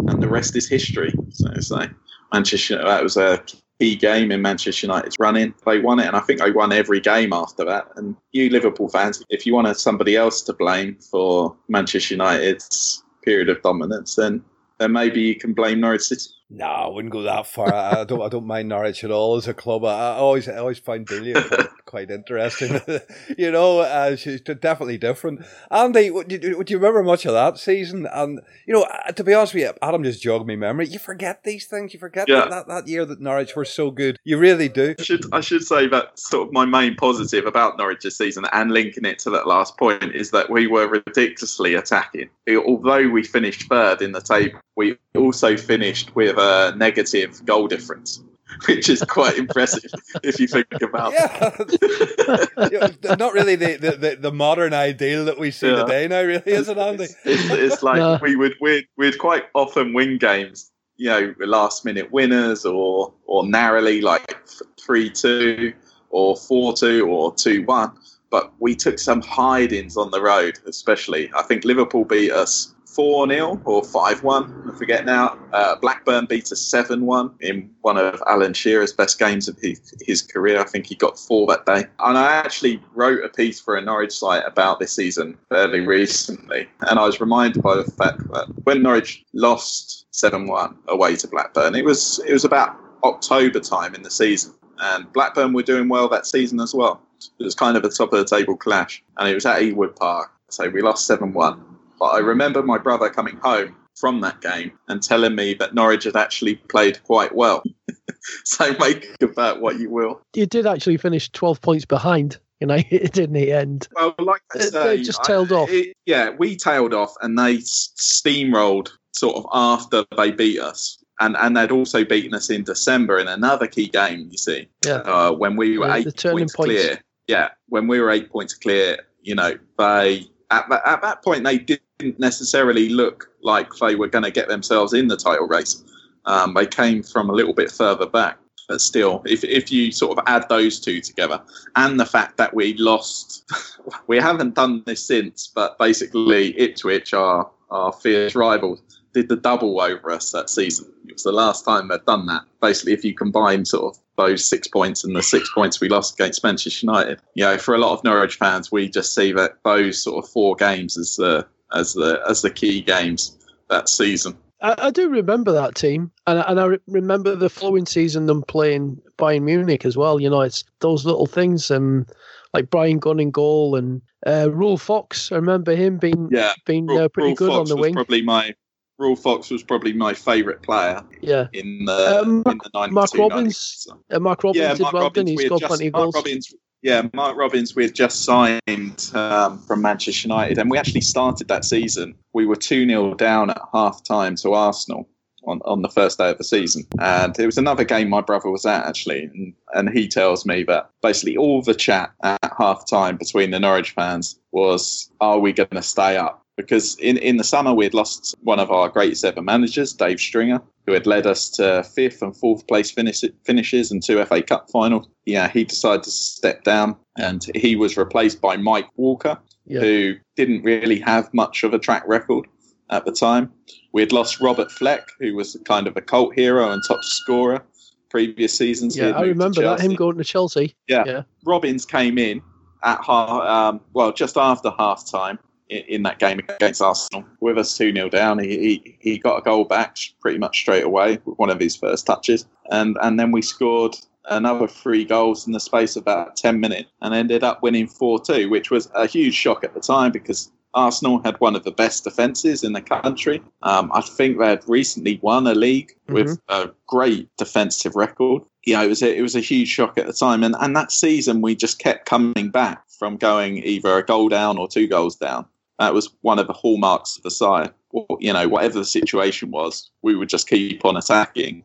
and the rest is history. So to say. Manchester, that was a key game in Manchester United's running. They won it, and I think they won every game after that. And you Liverpool fans, if you wanted somebody else to blame for Manchester United's period of dominance, then then maybe you can blame Norwich City. No, I wouldn't go that far. I don't. I don't mind Norwich at all as a club. I always, I always find Delia quite, interesting. you know, uh, she's definitely different. Andy, would you, would you remember much of that season? And you know, uh, to be honest with you, Adam just jogged me memory. You forget these things. You forget yeah. that, that, that year that Norwich were so good. You really do. I should I should say that sort of my main positive about Norwich this season, and linking it to that last point, is that we were ridiculously attacking. Although we finished third in the table, we also finished with a negative goal difference. Which is quite impressive if you think about yeah. it. Not really the, the, the, modern ideal that we see yeah. today now, really, is it, Andy? It's, it's, it's like no. we would we'd, we'd quite often win games, you know, last minute winners or or narrowly like three two or four two or two one. But we took some hidings on the road, especially. I think Liverpool beat us 4 0 or 5 1, I forget now. Uh, Blackburn beat us 7 1 in one of Alan Shearer's best games of his, his career. I think he got four that day. And I actually wrote a piece for a Norwich site about this season fairly recently. And I was reminded by the fact that when Norwich lost 7 1 away to Blackburn, it was, it was about October time in the season. And Blackburn were doing well that season as well. It was kind of a top of the table clash. And it was at Ewood Park. So we lost 7 1 but I remember my brother coming home from that game and telling me that Norwich had actually played quite well. so make of that what you will. You did actually finish 12 points behind. You didn't the end. Well, like I say, they just tailed I, off. It, yeah, we tailed off, and they steamrolled sort of after they beat us, and and they'd also beaten us in December in another key game. You see, yeah, uh, when we were yeah, eight points, points clear. Yeah, when we were eight points clear, you know, they at that, at that point they didn't necessarily look like they were going to get themselves in the title race. Um, they came from a little bit further back, but still, if if you sort of add those two together, and the fact that we lost, we haven't done this since, but basically Ipswich, our our fierce rivals, did the double over us that season. It was the last time they'd done that. Basically, if you combine sort of those six points and the six points we lost against Manchester United, you know, for a lot of Norwich fans, we just see that those sort of four games as the as the as the key games that season. I, I do remember that team, and and I re- remember the following season them playing Bayern Munich as well. You know, it's those little things, and um, like Bryan Gunn in goal and uh, Ruel Fox. I remember him being yeah, being uh, pretty good Fox on the wing. Probably my Ruel Fox was probably my favourite player. Yeah. In the um, in the Mark Robins. Uh, Mark Robins yeah, did Mark well. Robins, He scored plenty of goals. Mark Robins, Yeah, Mark Robins, we had just signed um, from Manchester United, and we actually started that season. We were 2 0 down at half time to Arsenal on, on the first day of the season. And it was another game my brother was at, actually. And, and he tells me that basically all the chat at half time between the Norwich fans was, Are we going to stay up? Because in, in the summer, we had lost one of our greatest ever managers, Dave Stringer, who had led us to fifth and fourth place finish, finishes and two FA Cup finals. Yeah, he decided to step down and he was replaced by Mike Walker, yeah. who didn't really have much of a track record at the time. We had lost Robert Fleck, who was kind of a cult hero and top scorer previous seasons. Yeah, I remember that him going to Chelsea. Yeah, yeah. Robins came in at half, um, well, just after half time in, that game against Arsenal with us 2 0 down. He, he, he got a goal back pretty much straight away with one of his first touches. And, and then we scored another three goals in the space of about 10 minutes and ended up winning 4 2, which was a huge shock at the time because Arsenal had one of the best defences in the country. Um, I think they had recently won a league mm-hmm. with a great defensive record. You know, it was a, it was a huge shock at the time, and and that season we just kept coming back from going either a goal down or two goals down. That was one of the hallmarks of the side. You know, whatever the situation was, we would just keep on attacking,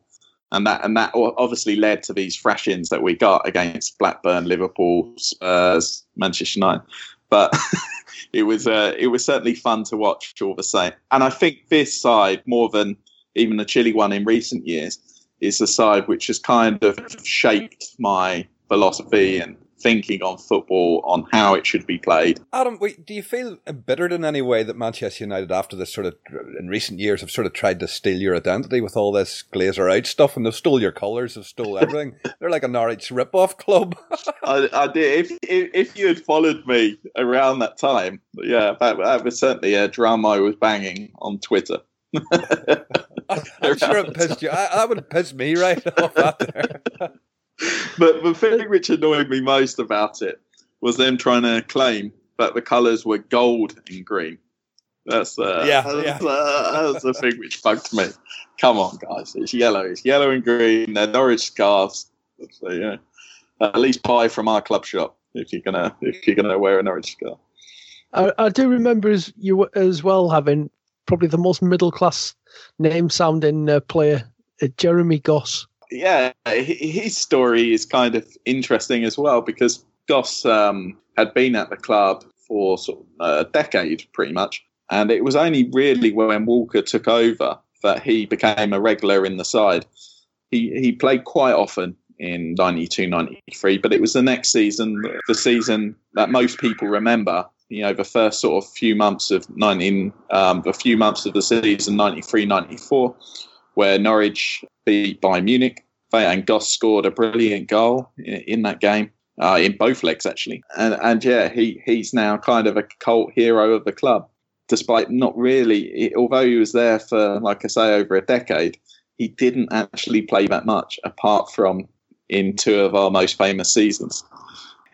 and that and that obviously led to these thrashings that we got against Blackburn, Liverpool, Spurs, Manchester United. But it was uh, it was certainly fun to watch all the same. And I think this side, more than even the Chile one in recent years, is the side which has kind of shaped my philosophy and thinking on football on how it should be played. Adam, wait, do you feel embittered in any way that Manchester United, after this sort of in recent years, have sort of tried to steal your identity with all this Glazer out stuff, and they've stole your colours, they've stole everything? They're like a Norwich rip-off club. I, I, did. If, if, if you had followed me around that time, yeah, that, that was certainly a drum I was banging on Twitter. I'm sure it pissed you. I, that would have pissed me right off out there but the thing which annoyed me most about it was them trying to claim that the colours were gold and green. That's uh, yeah, that's, yeah. Uh, that's the thing which bugged me. Come on, guys, it's yellow. It's yellow and green. They're Norwich scarves. So yeah, at least buy from our club shop if you're gonna if you're gonna wear a Norwich scarf. I, I do remember as you as well having probably the most middle class name sounding uh, player, uh, Jeremy Goss yeah, his story is kind of interesting as well because Goss um, had been at the club for sort of a decade, pretty much, and it was only really when Walker took over that he became a regular in the side. He he played quite often in 92 93 but it was the next season the season that most people remember you know the first sort of few months of 19 um, the few months of the season 93 94 where Norwich beat Bayern Munich. And Goss scored a brilliant goal in, in that game, uh, in both legs actually. And, and yeah, he, he's now kind of a cult hero of the club, despite not really, although he was there for, like I say, over a decade, he didn't actually play that much apart from in two of our most famous seasons.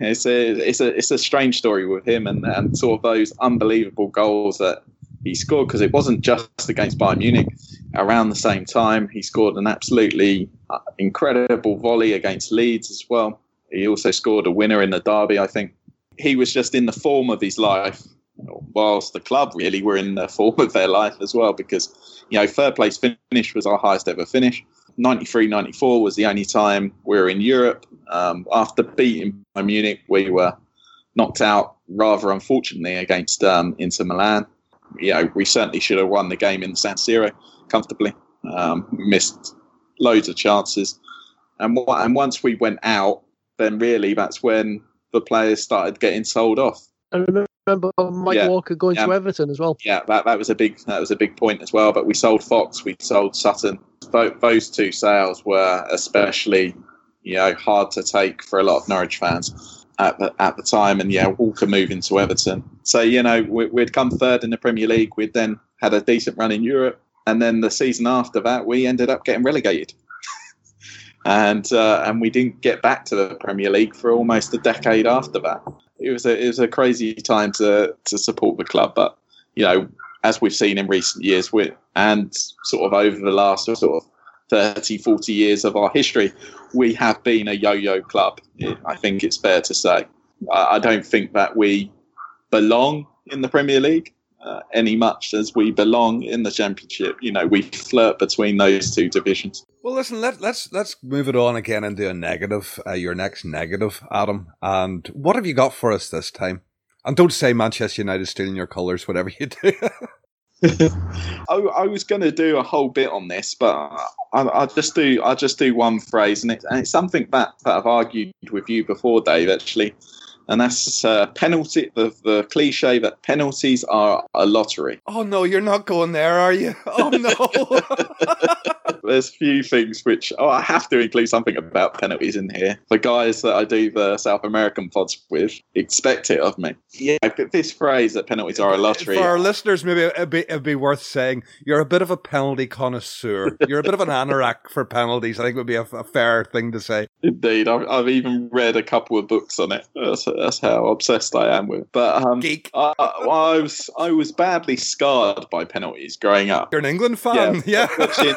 It's a it's a it's a strange story with him and, and sort of those unbelievable goals that he scored because it wasn't just against Bayern Munich. Around the same time, he scored an absolutely uh, incredible volley against Leeds as well. He also scored a winner in the derby, I think. He was just in the form of his life, whilst the club really were in the form of their life as well, because, you know, third place finish was our highest ever finish. 93 94 was the only time we were in Europe. Um, after beating Bayern Munich, we were knocked out rather unfortunately against um, Inter Milan you know, we certainly should have won the game in the San Siro comfortably. Um, missed loads of chances, and and once we went out, then really that's when the players started getting sold off. I remember Mike yeah. Walker going yeah. to Everton as well. Yeah, that, that was a big that was a big point as well. But we sold Fox, we sold Sutton. Those two sales were especially you know hard to take for a lot of Norwich fans at the, at the time, and yeah, Walker moving to Everton. So you know we, would come third in the Premier League. We'd then had a decent run in Europe, and then the season after that, we ended up getting relegated, and uh, and we didn't get back to the Premier League for almost a decade after that. It was a it was a crazy time to to support the club, but you know as we've seen in recent years, we and sort of over the last sort of 30, 40 years of our history, we have been a yo-yo club. I think it's fair to say. I, I don't think that we belong in the Premier League. Uh, any much as we belong in the championship. You know, we flirt between those two divisions. Well, listen, let, let's let's move it on again into a negative. Uh, your next negative, Adam. And what have you got for us this time? And don't say Manchester United stealing your colours, whatever you do. I, I, was going to do a whole bit on this, but I, will just do I'll just do one phrase, and, it, and it's something that, that I've argued with you before, Dave. Actually, and that's uh, penalty. The, the cliche that penalties are a lottery. Oh no, you're not going there, are you? Oh no. There's a few things which oh, I have to include something about penalties in here. The guys that I do the South American pods with expect it of me. Yeah, this phrase that penalties are a lottery. For our listeners, maybe it'd be, it'd be worth saying you're a bit of a penalty connoisseur. You're a bit of an anorak for penalties. I think would be a, a fair thing to say. Indeed, I've, I've, even read a couple of books on it. That's, that's how obsessed I am with. But um, Geek. I, I, was I was badly scarred by penalties growing up. You're an England fan, yeah. Yeah, watching,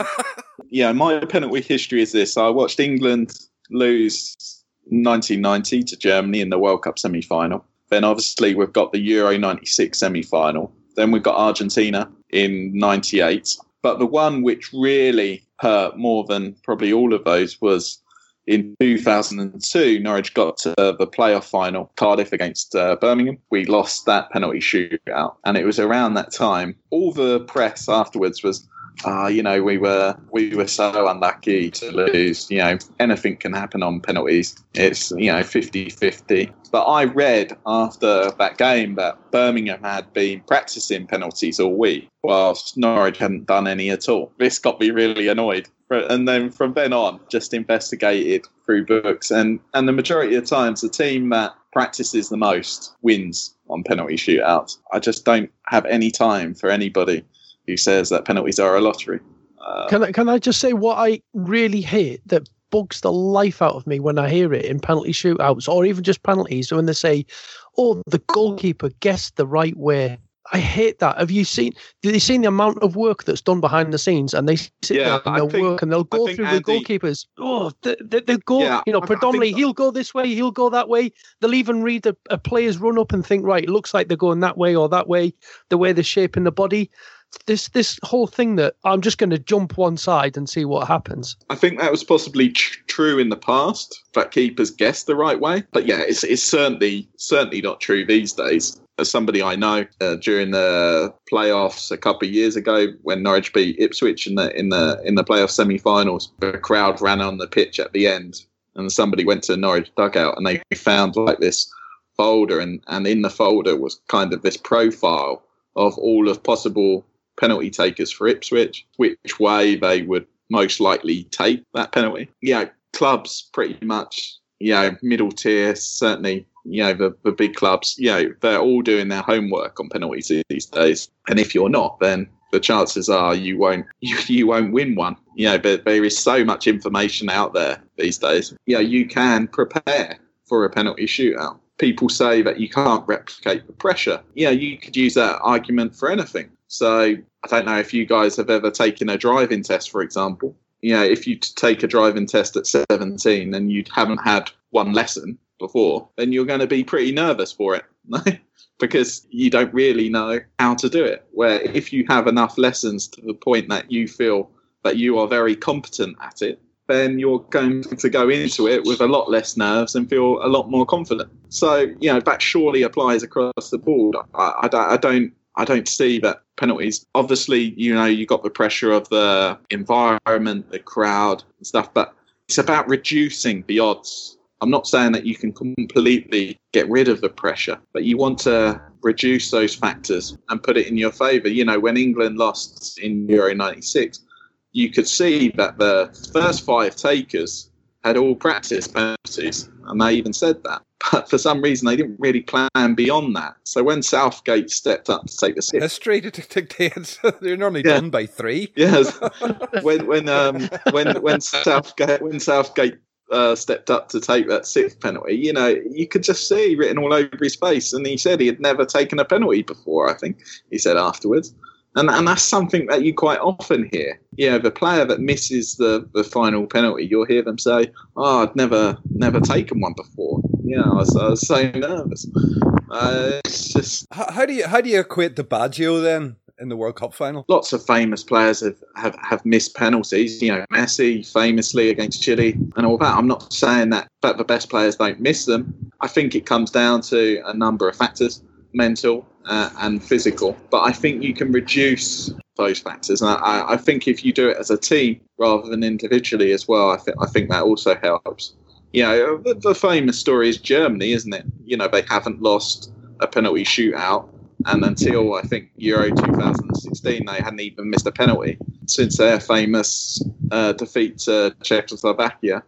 yeah. My penalty history is this: I watched England lose 1990 to Germany in the World Cup semi-final. Then obviously we've got the Euro 96 semi-final. Then we've got Argentina in 98. But the one which really hurt more than probably all of those was in 2002, Norwich got to the playoff final, Cardiff against uh, Birmingham. We lost that penalty shootout, and it was around that time. All the press afterwards was, ah, uh, you know, we were we were so unlucky to lose. You know, anything can happen on penalties. It's you know 50-50. But I read after that game that Birmingham had been practicing penalties all week, whilst Norwich hadn't done any at all. This got me really annoyed and then from then on, just investigated through books, and and the majority of times, the team that practices the most wins on penalty shootouts. I just don't have any time for anybody who says that penalties are a lottery. Uh, can I, can I just say what I really hate that bugs the life out of me when I hear it in penalty shootouts or even just penalties when they say, "Oh, the goalkeeper guessed the right way." I hate that. Have you seen? Have you seen the amount of work that's done behind the scenes? And they sit yeah, there and they'll think, work and they'll go through Andy, the goalkeepers. Oh, they, they, they go. Yeah, you know, predominantly he'll go this way, he'll go that way. They'll even read a, a player's run up and think, right, it looks like they're going that way or that way. The way they're shaping the body. This this whole thing that I'm just going to jump one side and see what happens. I think that was possibly tr- true in the past that keepers guessed the right way, but yeah, it's it's certainly certainly not true these days somebody I know uh, during the playoffs a couple of years ago when Norwich beat Ipswich in the in the in the playoff semi-finals. The crowd ran on the pitch at the end, and somebody went to Norwich dugout and they found like this folder, and and in the folder was kind of this profile of all of possible penalty takers for Ipswich, which way they would most likely take that penalty. Yeah, clubs pretty much, yeah, middle tier certainly you know the, the big clubs you know they're all doing their homework on penalties these days. And if you're not then the chances are you won't you, you won't win one. You know but there is so much information out there these days. You know you can prepare for a penalty shootout. People say that you can't replicate the pressure. Yeah you could use that argument for anything. So i don't know if you guys have ever taken a driving test for example you know if you take a driving test at 17 and you haven't had one lesson before, then you're going to be pretty nervous for it because you don't really know how to do it. Where if you have enough lessons to the point that you feel that you are very competent at it, then you're going to go into it with a lot less nerves and feel a lot more confident. So, you know, that surely applies across the board. I, I, I don't I don't see that penalties. Obviously, you know, you got the pressure of the environment, the crowd, and stuff, but it's about reducing the odds I'm not saying that you can completely get rid of the pressure, but you want to reduce those factors and put it in your favour. You know, when England lost in Euro 96, you could see that the first five takers had all practiced penalties, and they even said that. But for some reason, they didn't really plan beyond that. So when Southgate stepped up to take the sixth, history dictates they're normally yeah. done by three. Yes, when when um when when Southgate when Southgate uh, stepped up to take that sixth penalty, you know, you could just see written all over his face. And he said he had never taken a penalty before, I think he said afterwards. And, and that's something that you quite often hear. You know, the player that misses the, the final penalty, you'll hear them say, Oh, I'd never never taken one before. Yeah, I was, I was so nervous. Uh, it's just How, how do you how do you equate the Baggio then in the World Cup final? lots of famous players have, have, have missed penalties. You know, Messi famously against Chile and all that. I'm not saying that, that the best players don't miss them. I think it comes down to a number of factors, mental uh, and physical. But I think you can reduce those factors. And I, I think if you do it as a team rather than individually as well, I, th- I think that also helps. You know, the, the famous story is Germany, isn't it? You know, they haven't lost a penalty shootout and until I think Euro 2016, they hadn't even missed a penalty since their famous uh, defeat to Czechoslovakia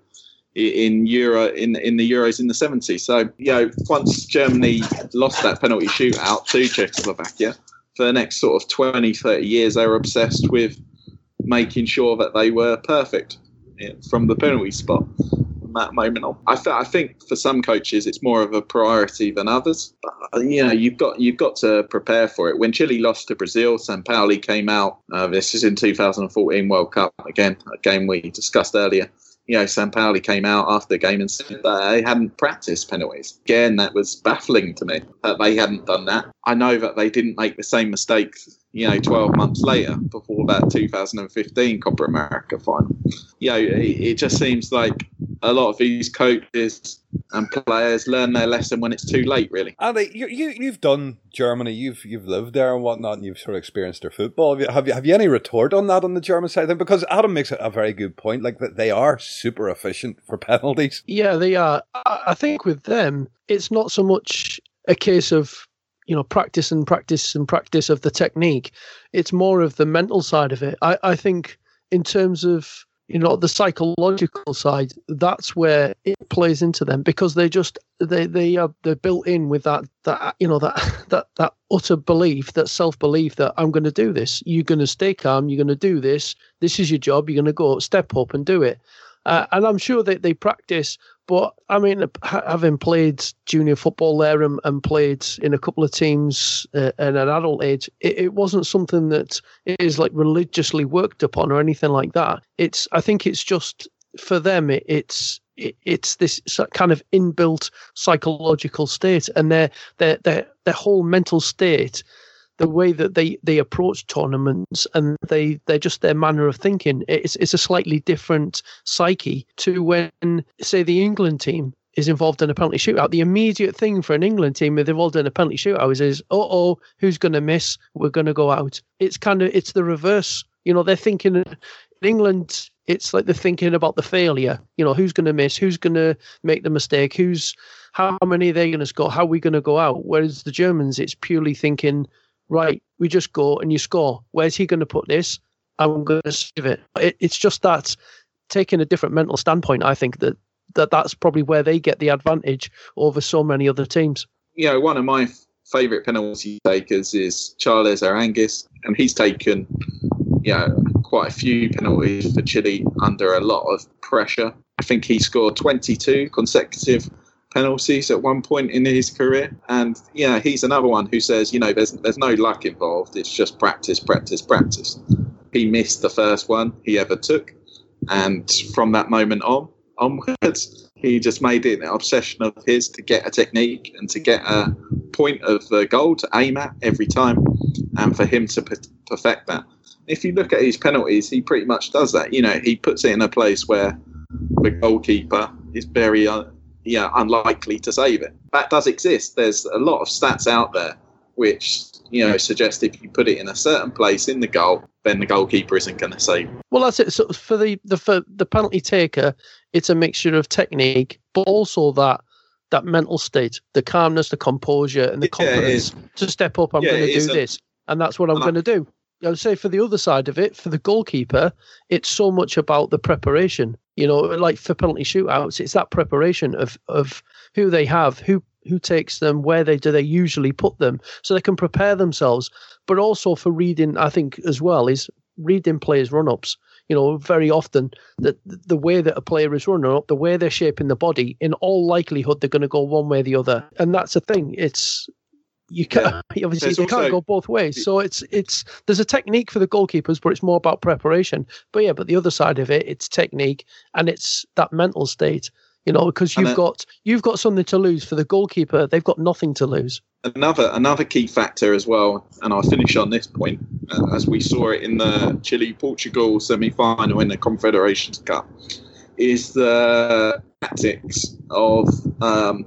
in Euro in in the Euros in the 70s. So you know, once Germany lost that penalty shootout to Czechoslovakia, for the next sort of 20, 30 years, they were obsessed with making sure that they were perfect eh, from the penalty spot that moment on. I, th- I think for some coaches it's more of a priority than others. But uh, you know, you've got you've got to prepare for it. When Chile lost to Brazil, Sampaoli came out. Uh, this is in 2014 World Cup again, a game we discussed earlier. You know, Sampaoli came out after the game and said that they hadn't practiced penalties. Again, that was baffling to me that they hadn't done that. I know that they didn't make the same mistake, you know, 12 months later before that 2015 Copa America final. You know, it, it just seems like a lot of these coaches and players learn their lesson when it's too late, really. Andy, you, you you've done Germany, you've you've lived there and whatnot, and you've sort of experienced their football. Have you have you, have you any retort on that on the German side? Then because Adam makes a, a very good point, like that they are super efficient for penalties. Yeah, they are. I I think with them, it's not so much a case of you know practice and practice and practice of the technique. It's more of the mental side of it. I, I think in terms of you know the psychological side, that's where it plays into them because they just they they are they're built in with that that you know that that that utter belief, that self belief that I'm going to do this. You're going to stay calm. You're going to do this. This is your job. You're going to go step up and do it. Uh, and I'm sure that they practice. But I mean, having played junior football there and, and played in a couple of teams uh, at an adult age, it, it wasn't something that is like religiously worked upon or anything like that. It's, I think, it's just for them. It, it's it, it's this kind of inbuilt psychological state, and their their their their whole mental state the way that they they approach tournaments and they they're just their manner of thinking. It's it's a slightly different psyche to when say the England team is involved in a penalty shootout. The immediate thing for an England team if they're involved in a penalty shootout is, oh oh who's going to miss? We're going to go out. It's kind of it's the reverse. You know they're thinking in England it's like they're thinking about the failure. You know who's going to miss? Who's going to make the mistake? Who's how many are they going to score? How are we going to go out? Whereas the Germans it's purely thinking right, we just go and you score. Where's he going to put this? I'm going to save it. it. It's just that taking a different mental standpoint. I think that, that that's probably where they get the advantage over so many other teams. You know, one of my favourite penalty takers is Charles Aránguiz, and he's taken, you know, quite a few penalties for Chile under a lot of pressure. I think he scored 22 consecutive penalties at one point in his career. And yeah, he's another one who says, you know, there's there's no luck involved. It's just practice, practice, practice. He missed the first one he ever took, and from that moment on onwards, he just made it an obsession of his to get a technique and to get a point of the goal to aim at every time, and for him to perfect that. If you look at his penalties, he pretty much does that. You know, he puts it in a place where the goalkeeper is very uh, yeah, unlikely to save it. That does exist. There's a lot of stats out there which you know suggest if you put it in a certain place in the goal, then the goalkeeper isn't going to save. It. Well, that's it. So for the the for the penalty taker, it's a mixture of technique, but also that that mental state, the calmness, the composure, and the confidence to step up. I'm Yeah, going to do a- this, and that's what I'm going to do. I would say for the other side of it, for the goalkeeper, it's so much about the preparation. You know, like for penalty shootouts, it's that preparation of of who they have, who who takes them, where they do they usually put them, so they can prepare themselves. But also for reading, I think as well is reading players' run ups. You know, very often that the way that a player is running up, the way they're shaping the body, in all likelihood they're going to go one way or the other, and that's the thing. It's you can't obviously There's you can't go both ways. So it's it's there's a technique for the goalkeepers, but it's more about preparation. But yeah, but the other side of it, it's technique and it's that mental state. You know, because you've got you've got something to lose for the goalkeeper. They've got nothing to lose. another another key factor as well, and I'll finish on this point, uh, as we saw it in the Chile Portugal semi final in the Confederations Cup, is the tactics of um,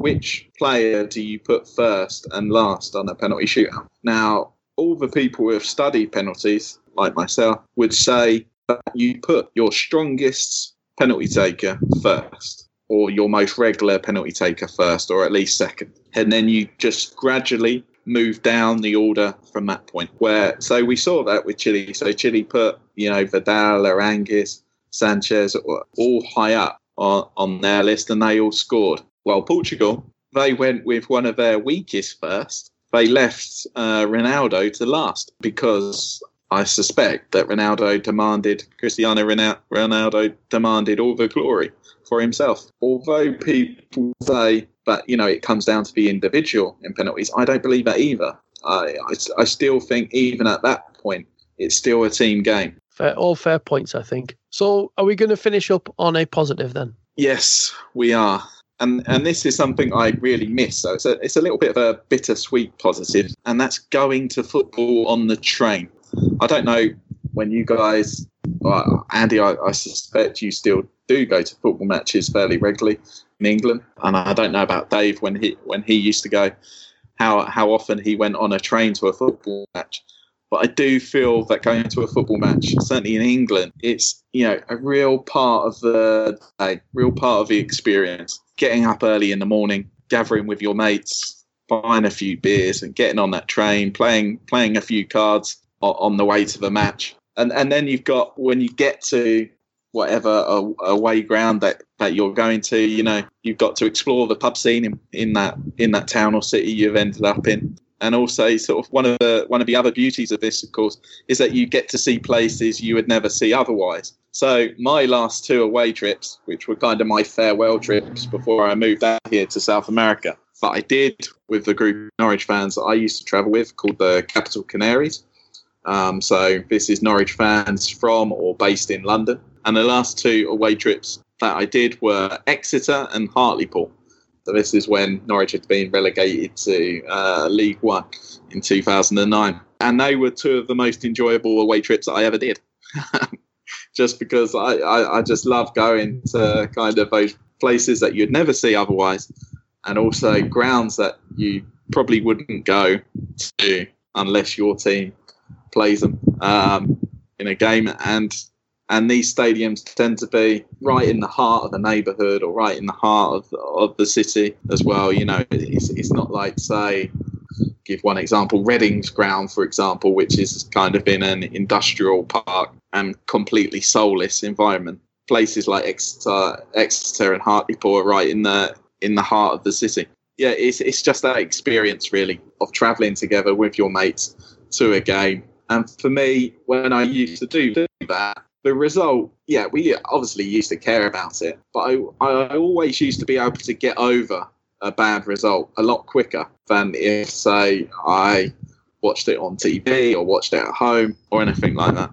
which player do you put first and last on a penalty shootout. Now, all the people who have studied penalties, like myself, would say that you put your strongest penalty taker first or your most regular penalty taker first, or at least second. And then you just gradually move down the order from that point. Where so we saw that with Chile. So Chile put you know Vidal, Aránguiz, Sanchez all high up on, on their list, and they all scored. While Portugal, they went with one of their weakest first. They left uh, Ronaldo to last because I suspect that Ronaldo demanded Cristiano Ronaldo demanded all the glory for himself. Although people say that you know it comes down to the individual in penalties, I don't believe that either. I, I, I still think even at that point, it's still a team game. Fair, all fair points, I think. So, are we going to finish up on a positive then? Yes, we are. And and this is something I really miss. So it's a it's a little bit of a bittersweet positive, and that's going to football on the train. I don't know when you guys, well, Andy, I, I suspect you still do go to football matches fairly regularly in England, and I don't know about Dave when he when he used to go, how how often he went on a train to a football match. But I do feel that going to a football match, certainly in England, it's you know a real part of the day, real part of the experience. Getting up early in the morning, gathering with your mates, buying a few beers, and getting on that train, playing playing a few cards on the way to the match, and and then you've got when you get to whatever a- away ground that, that you're going to, you know, you've got to explore the pub scene in, in that in that town or city you've ended up in. And also, sort of one of the one of the other beauties of this, of course, is that you get to see places you would never see otherwise. So my last two away trips, which were kind of my farewell trips before I moved out here to South America, but I did with the group Norwich fans that I used to travel with, called the Capital Canaries. Um, so this is Norwich fans from or based in London. And the last two away trips that I did were Exeter and Hartlepool. This is when Norwich had been relegated to uh, League One in 2009. And they were two of the most enjoyable away trips I ever did. just because I, I, I just love going to kind of those places that you'd never see otherwise. And also grounds that you probably wouldn't go to unless your team plays them um, in a game. And and these stadiums tend to be right in the heart of the neighbourhood or right in the heart of, of the city as well. You know, it's, it's not like, say, give one example, Reading's ground, for example, which is kind of in an industrial park and completely soulless environment. Places like Exeter, Exeter and Hartlepool are right in the in the heart of the city. Yeah, it's it's just that experience really of travelling together with your mates to a game. And for me, when I used to do that, the result, yeah, we obviously used to care about it, but I, I always used to be able to get over a bad result a lot quicker than if, say, I watched it on TV or watched it at home or anything like that.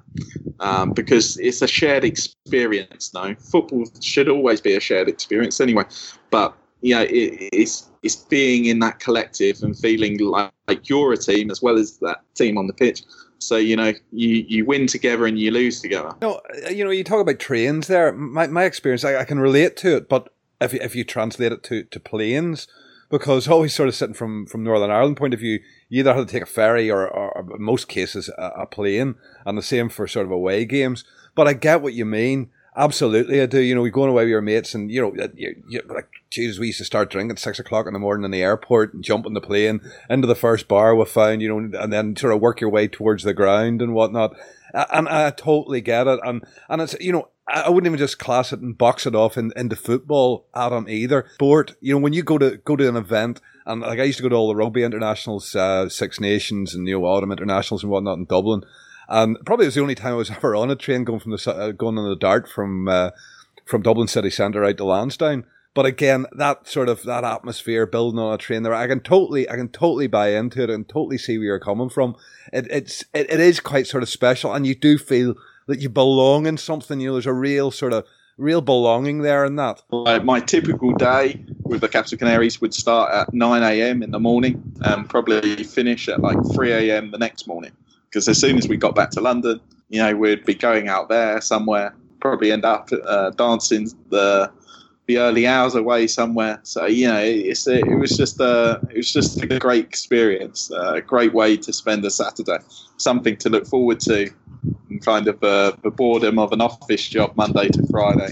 Um, because it's a shared experience. No, football should always be a shared experience anyway. But you know, it, it's it's being in that collective and feeling like, like you're a team as well as that team on the pitch. So you know, you you win together and you lose together. No, uh, you know, you talk about trains there. My my experience, I, I can relate to it, but if you, if you translate it to, to planes, because always sort of sitting from, from Northern Ireland point of view, you either had to take a ferry or, or, or most cases a, a plane, and the same for sort of away games. But I get what you mean. Absolutely, I do. You know, we going away with your mates, and you know, you, you, like, Jesus, we used to start drinking at six o'clock in the morning in the airport and jump on the plane into the first bar we found, you know, and then sort of work your way towards the ground and whatnot. And I totally get it, and and it's you know, I wouldn't even just class it and box it off in, into football, Adam, either. Sport, you know, when you go to go to an event, and like I used to go to all the rugby internationals, uh, Six Nations, and you know, autumn internationals and whatnot in Dublin, and probably it was the only time I was ever on a train going from the uh, going on the Dart from uh, from Dublin city centre out to Lansdowne. But again, that sort of that atmosphere building on a train there, I can totally, I can totally buy into it and totally see where you're coming from. It, it's, it, it is quite sort of special, and you do feel that you belong in something. You know, there's a real sort of real belonging there and that. Like my typical day with the Capital Canaries would start at 9 a.m. in the morning and probably finish at like 3 a.m. the next morning. Because as soon as we got back to London, you know, we'd be going out there somewhere, probably end up uh, dancing the the early hours away somewhere. So you know, it's it was just a it was just a great experience, a great way to spend a Saturday, something to look forward to, and kind of uh, the boredom of an office job Monday to Friday.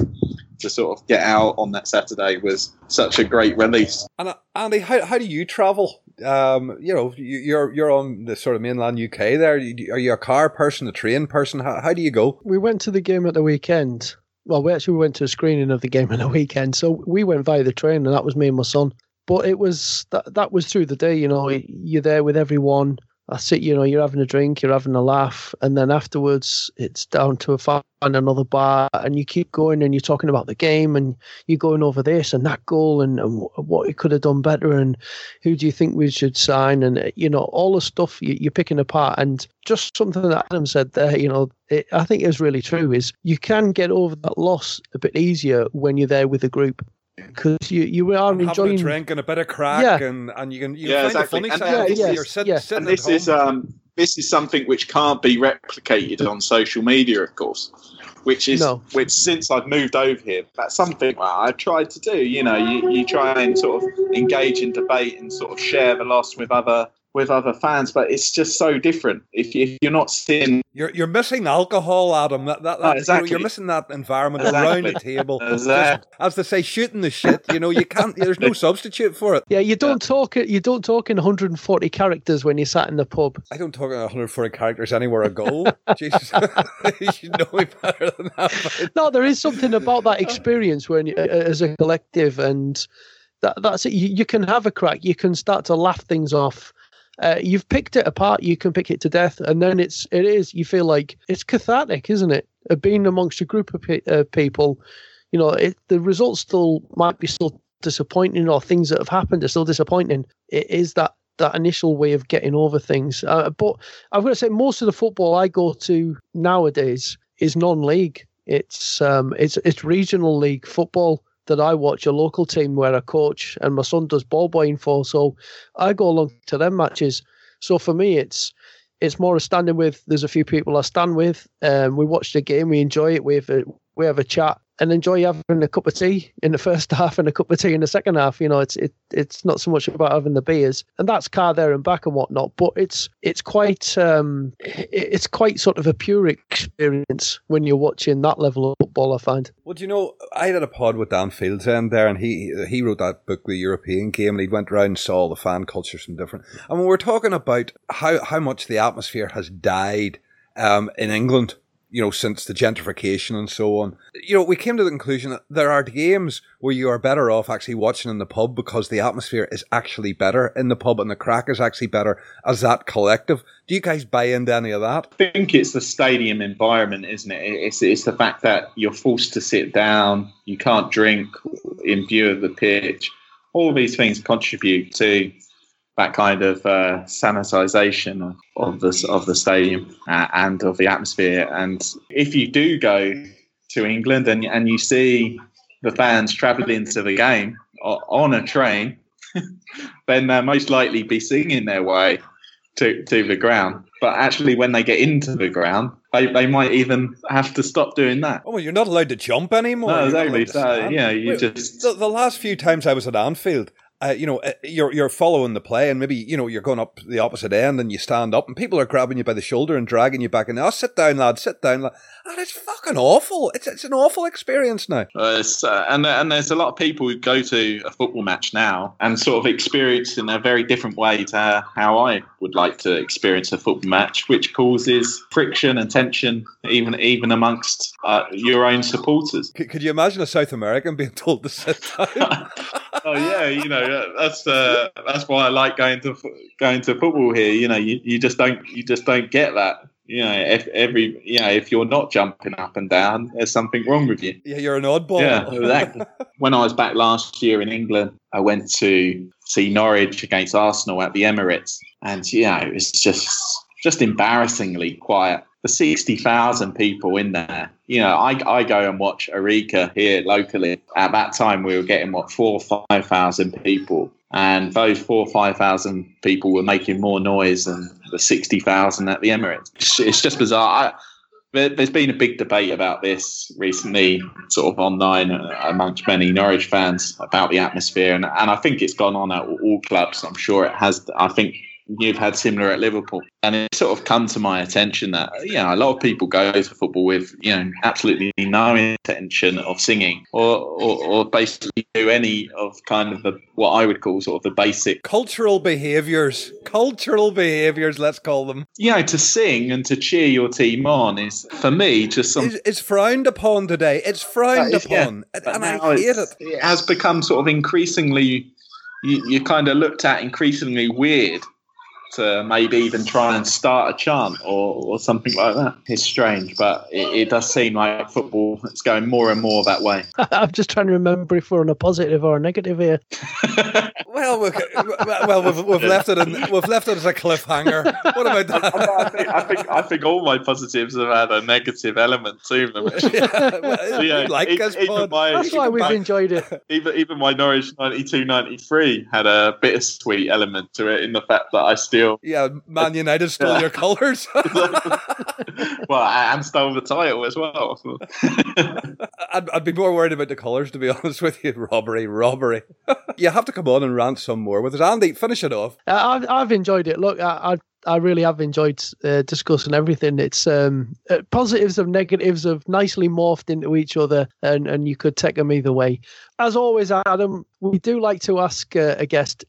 To sort of get out on that Saturday was such a great release. And uh, Andy, how how do you travel? Um, you know, you, you're you're on the sort of mainland UK. There, are you a car person, a train person? How how do you go? We went to the game at the weekend well, we actually went to a screening of the game on the weekend, so we went via the train, and that was me and my son. But it was that that was through the day. You know, you're there with everyone. That's it. You know, you're having a drink, you're having a laugh, and then afterwards, it's down to a find another bar, and you keep going, and you're talking about the game, and you're going over this and that goal, and, and what he could have done better, and who do you think we should sign, and uh, you know, all the stuff you, are picking apart, and just something that Adam said there. You know, it, I think is really true. Is you can get over that loss a bit easier when you're there with a group because you you are and enjoying a drink and a bit of crack yeah. and and you can you yeah, find exactly. the funny and side. Yeah, you're sit, yeah. sitting and this is um this is something which can't be replicated on social media, of course. Which is no. which since I've moved over here, that's something I've tried to do. You know, you, you try and sort of engage in debate and sort of share the loss with other with other fans, but it's just so different. If, if you're not seeing, you're you're missing alcohol, Adam. That, that, that exactly. you are missing that environment exactly. around the table. Exactly. Just, as they say, shooting the shit. You know, you can't. There's no substitute for it. Yeah, you don't yeah. talk it. You don't talk in 140 characters when you sat in the pub. I don't talk in 140 characters anywhere I go. Jesus, you should know me better than that. No, there is something about that experience when, you, as a collective, and that that's it. You, you can have a crack. You can start to laugh things off uh, you've picked it apart, you can pick it to death, and then it's it is you feel like it's cathartic, isn't it? Being amongst a group of pe- uh, people, you know, it, the results still might be still disappointing, or things that have happened are still disappointing. It is that that initial way of getting over things. Uh, but I've got to say, most of the football I go to nowadays is non-league. It's um, it's it's regional league football that I watch a local team where I coach and my son does ball boying for. So I go along to them matches. So for me, it's it's more a standing with. There's a few people I stand with. Um, we watch the game, we enjoy it. We have a, we have a chat, and enjoy having a cup of tea in the first half and a cup of tea in the second half. You know, it's it it's not so much about having the beers, and that's car there and back and whatnot. But it's it's quite um it's quite sort of a pure experience when you're watching that level of football. I find. Well, do you know, I had a pod with Dan Fieldsend there, and he he wrote that book, The European Game, and he went around and saw the fan cultures from different. And when we're talking about how how much the atmosphere has died um, in England you know, since the gentrification and so on. You know, we came to the conclusion that there are games where you are better off actually watching in the pub because the atmosphere is actually better in the pub and the crack is actually better as that collective. Do you guys buy into any of that? I think it's the stadium environment, isn't it? It's, it's the fact that you're forced to sit down, you can't drink in view of the pitch. All these things contribute to that kind of uh, sanitization of, of the of the stadium uh, and of the atmosphere. And if you do go to England and and you see the fans travelling to the game on a train, then they'll most likely be singing their way to, to the ground. But actually, when they get into the ground, they, they might even have to stop doing that. Oh, you're not allowed to jump anymore. No, exactly. So, yeah, you Wait, just. The, the, last few times I was at Anfield, uh, you know, uh, you're you're following the play, and maybe you know you're going up the opposite end, and you stand up, and people are grabbing you by the shoulder and dragging you back, and oh, sit down, lad, sit down, lad. And it's fucking awful. It's it's an awful experience now. Uh, uh, and and there's a lot of people who go to a football match now and sort of experience in a very different way to how I would like to experience a football match, which causes friction and tension even even amongst uh, your own supporters. Could, could you imagine a South American being told to sit down? oh yeah, you know that's uh, that's why I like going to going to football here. You know, you, you just don't you just don't get that. You know, if every you know if you're not jumping up and down, there's something wrong with you. Yeah, you're an oddball. Yeah, exactly. when I was back last year in England, I went to see Norwich against Arsenal at the Emirates, and yeah, it was just just embarrassingly quiet the 60,000 people in there. You know, I, I go and watch Arica here locally. At that time, we were getting, what, four or 5,000 people. And those four or 5,000 people were making more noise than the 60,000 at the Emirates. It's, just bizarre. I, there's been a big debate about this recently, sort of online uh, amongst many Norwich fans about the atmosphere, and, and I think it's gone on at all clubs. I'm sure it has. I think you've had similar at Liverpool. And it sort of come to my attention that, you know, a lot of people go to football with, you know, absolutely no intention of singing or, or, or basically do any of kind of the, what I would call sort of the basic cultural behaviours. Cultural behaviours, let's call them. You know, to sing and to cheer your team on is, for me, just some. It's, it's frowned upon today. It's frowned is, upon. Yeah, and I hate it. It has become sort of increasingly, you, you kind of looked at increasingly weird to maybe even try and start a chant or, or something like that. It's strange, but it, it does seem like football is going more and more that way. I'm just trying to remember if we're on a positive or a negative here. well, we've, well, we've, we've left it in, we've left it as a cliffhanger. What about that? I think, I think, I think all my positives have had a negative element to them. yeah, well, yeah, like even, us, even my, That's why we've my, enjoyed it. Even even my Norwich 92-93 had a bittersweet element to it in the fact that I still yeah, Man United stole yeah. your colours. well, I and stole the title as well. I'd, I'd, be more worried about the colours, to be honest with you. Robbery, robbery. you have to come on and rant some more with us. Andy, finish it off. Uh, I've, I've enjoyed it. Look, I, I I really have enjoyed uh, discussing everything. It's um, uh, positives and negatives have nicely morphed into each other, and, and you could take them either way. As always, Adam, we do like to ask uh, a guest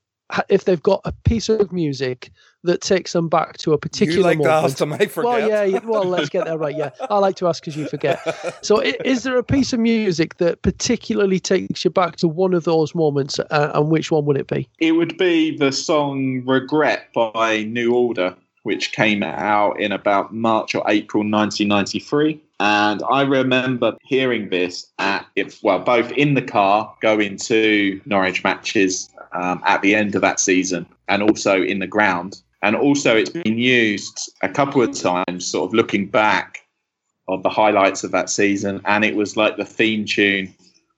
if they've got a piece of music that takes them back to a particular you like moment. to ask them, I forget. Well, yeah, yeah, well, let's get that right. Yeah, I like to ask because you forget. So, is there a piece of music that particularly takes you back to one of those moments, uh, and which one would it be? It would be the song "Regret" by New Order, which came out in about March or April 1993. And I remember hearing this at, if, well, both in the car going to Norwich matches um, at the end of that season and also in the ground. And also, it's been used a couple of times, sort of looking back of the highlights of that season. And it was like the theme tune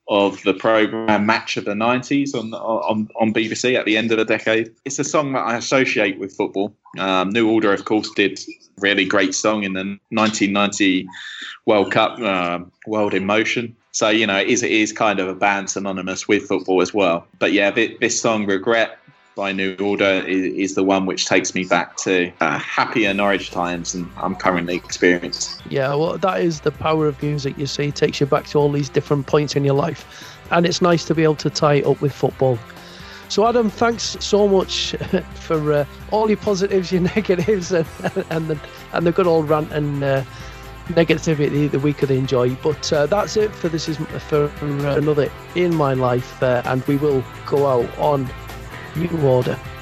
of the program Match of the 90s on, on, on BBC at the end of the decade. It's a song that I associate with football. Um, New Order, of course, did really great song in the 1990 World Cup, uh, World in Motion. So, you know, it is, it is kind of a band synonymous with football as well. But yeah, this, this song, Regret, by New Order is, is, the one which takes me back to uh, happier Norwich times and I'm currently experiencing. Yeah, well, that is the power of music, you see. It takes you back to all these different points in your life. And it's nice to be able to tie it up with football. So, Adam, thanks so much for uh, all your positives, your negatives, and, and, the, and the good old rant and uh, negativity that we could enjoy. But uh, that's it for this is for another in my life, uh, and we will go out on New Order.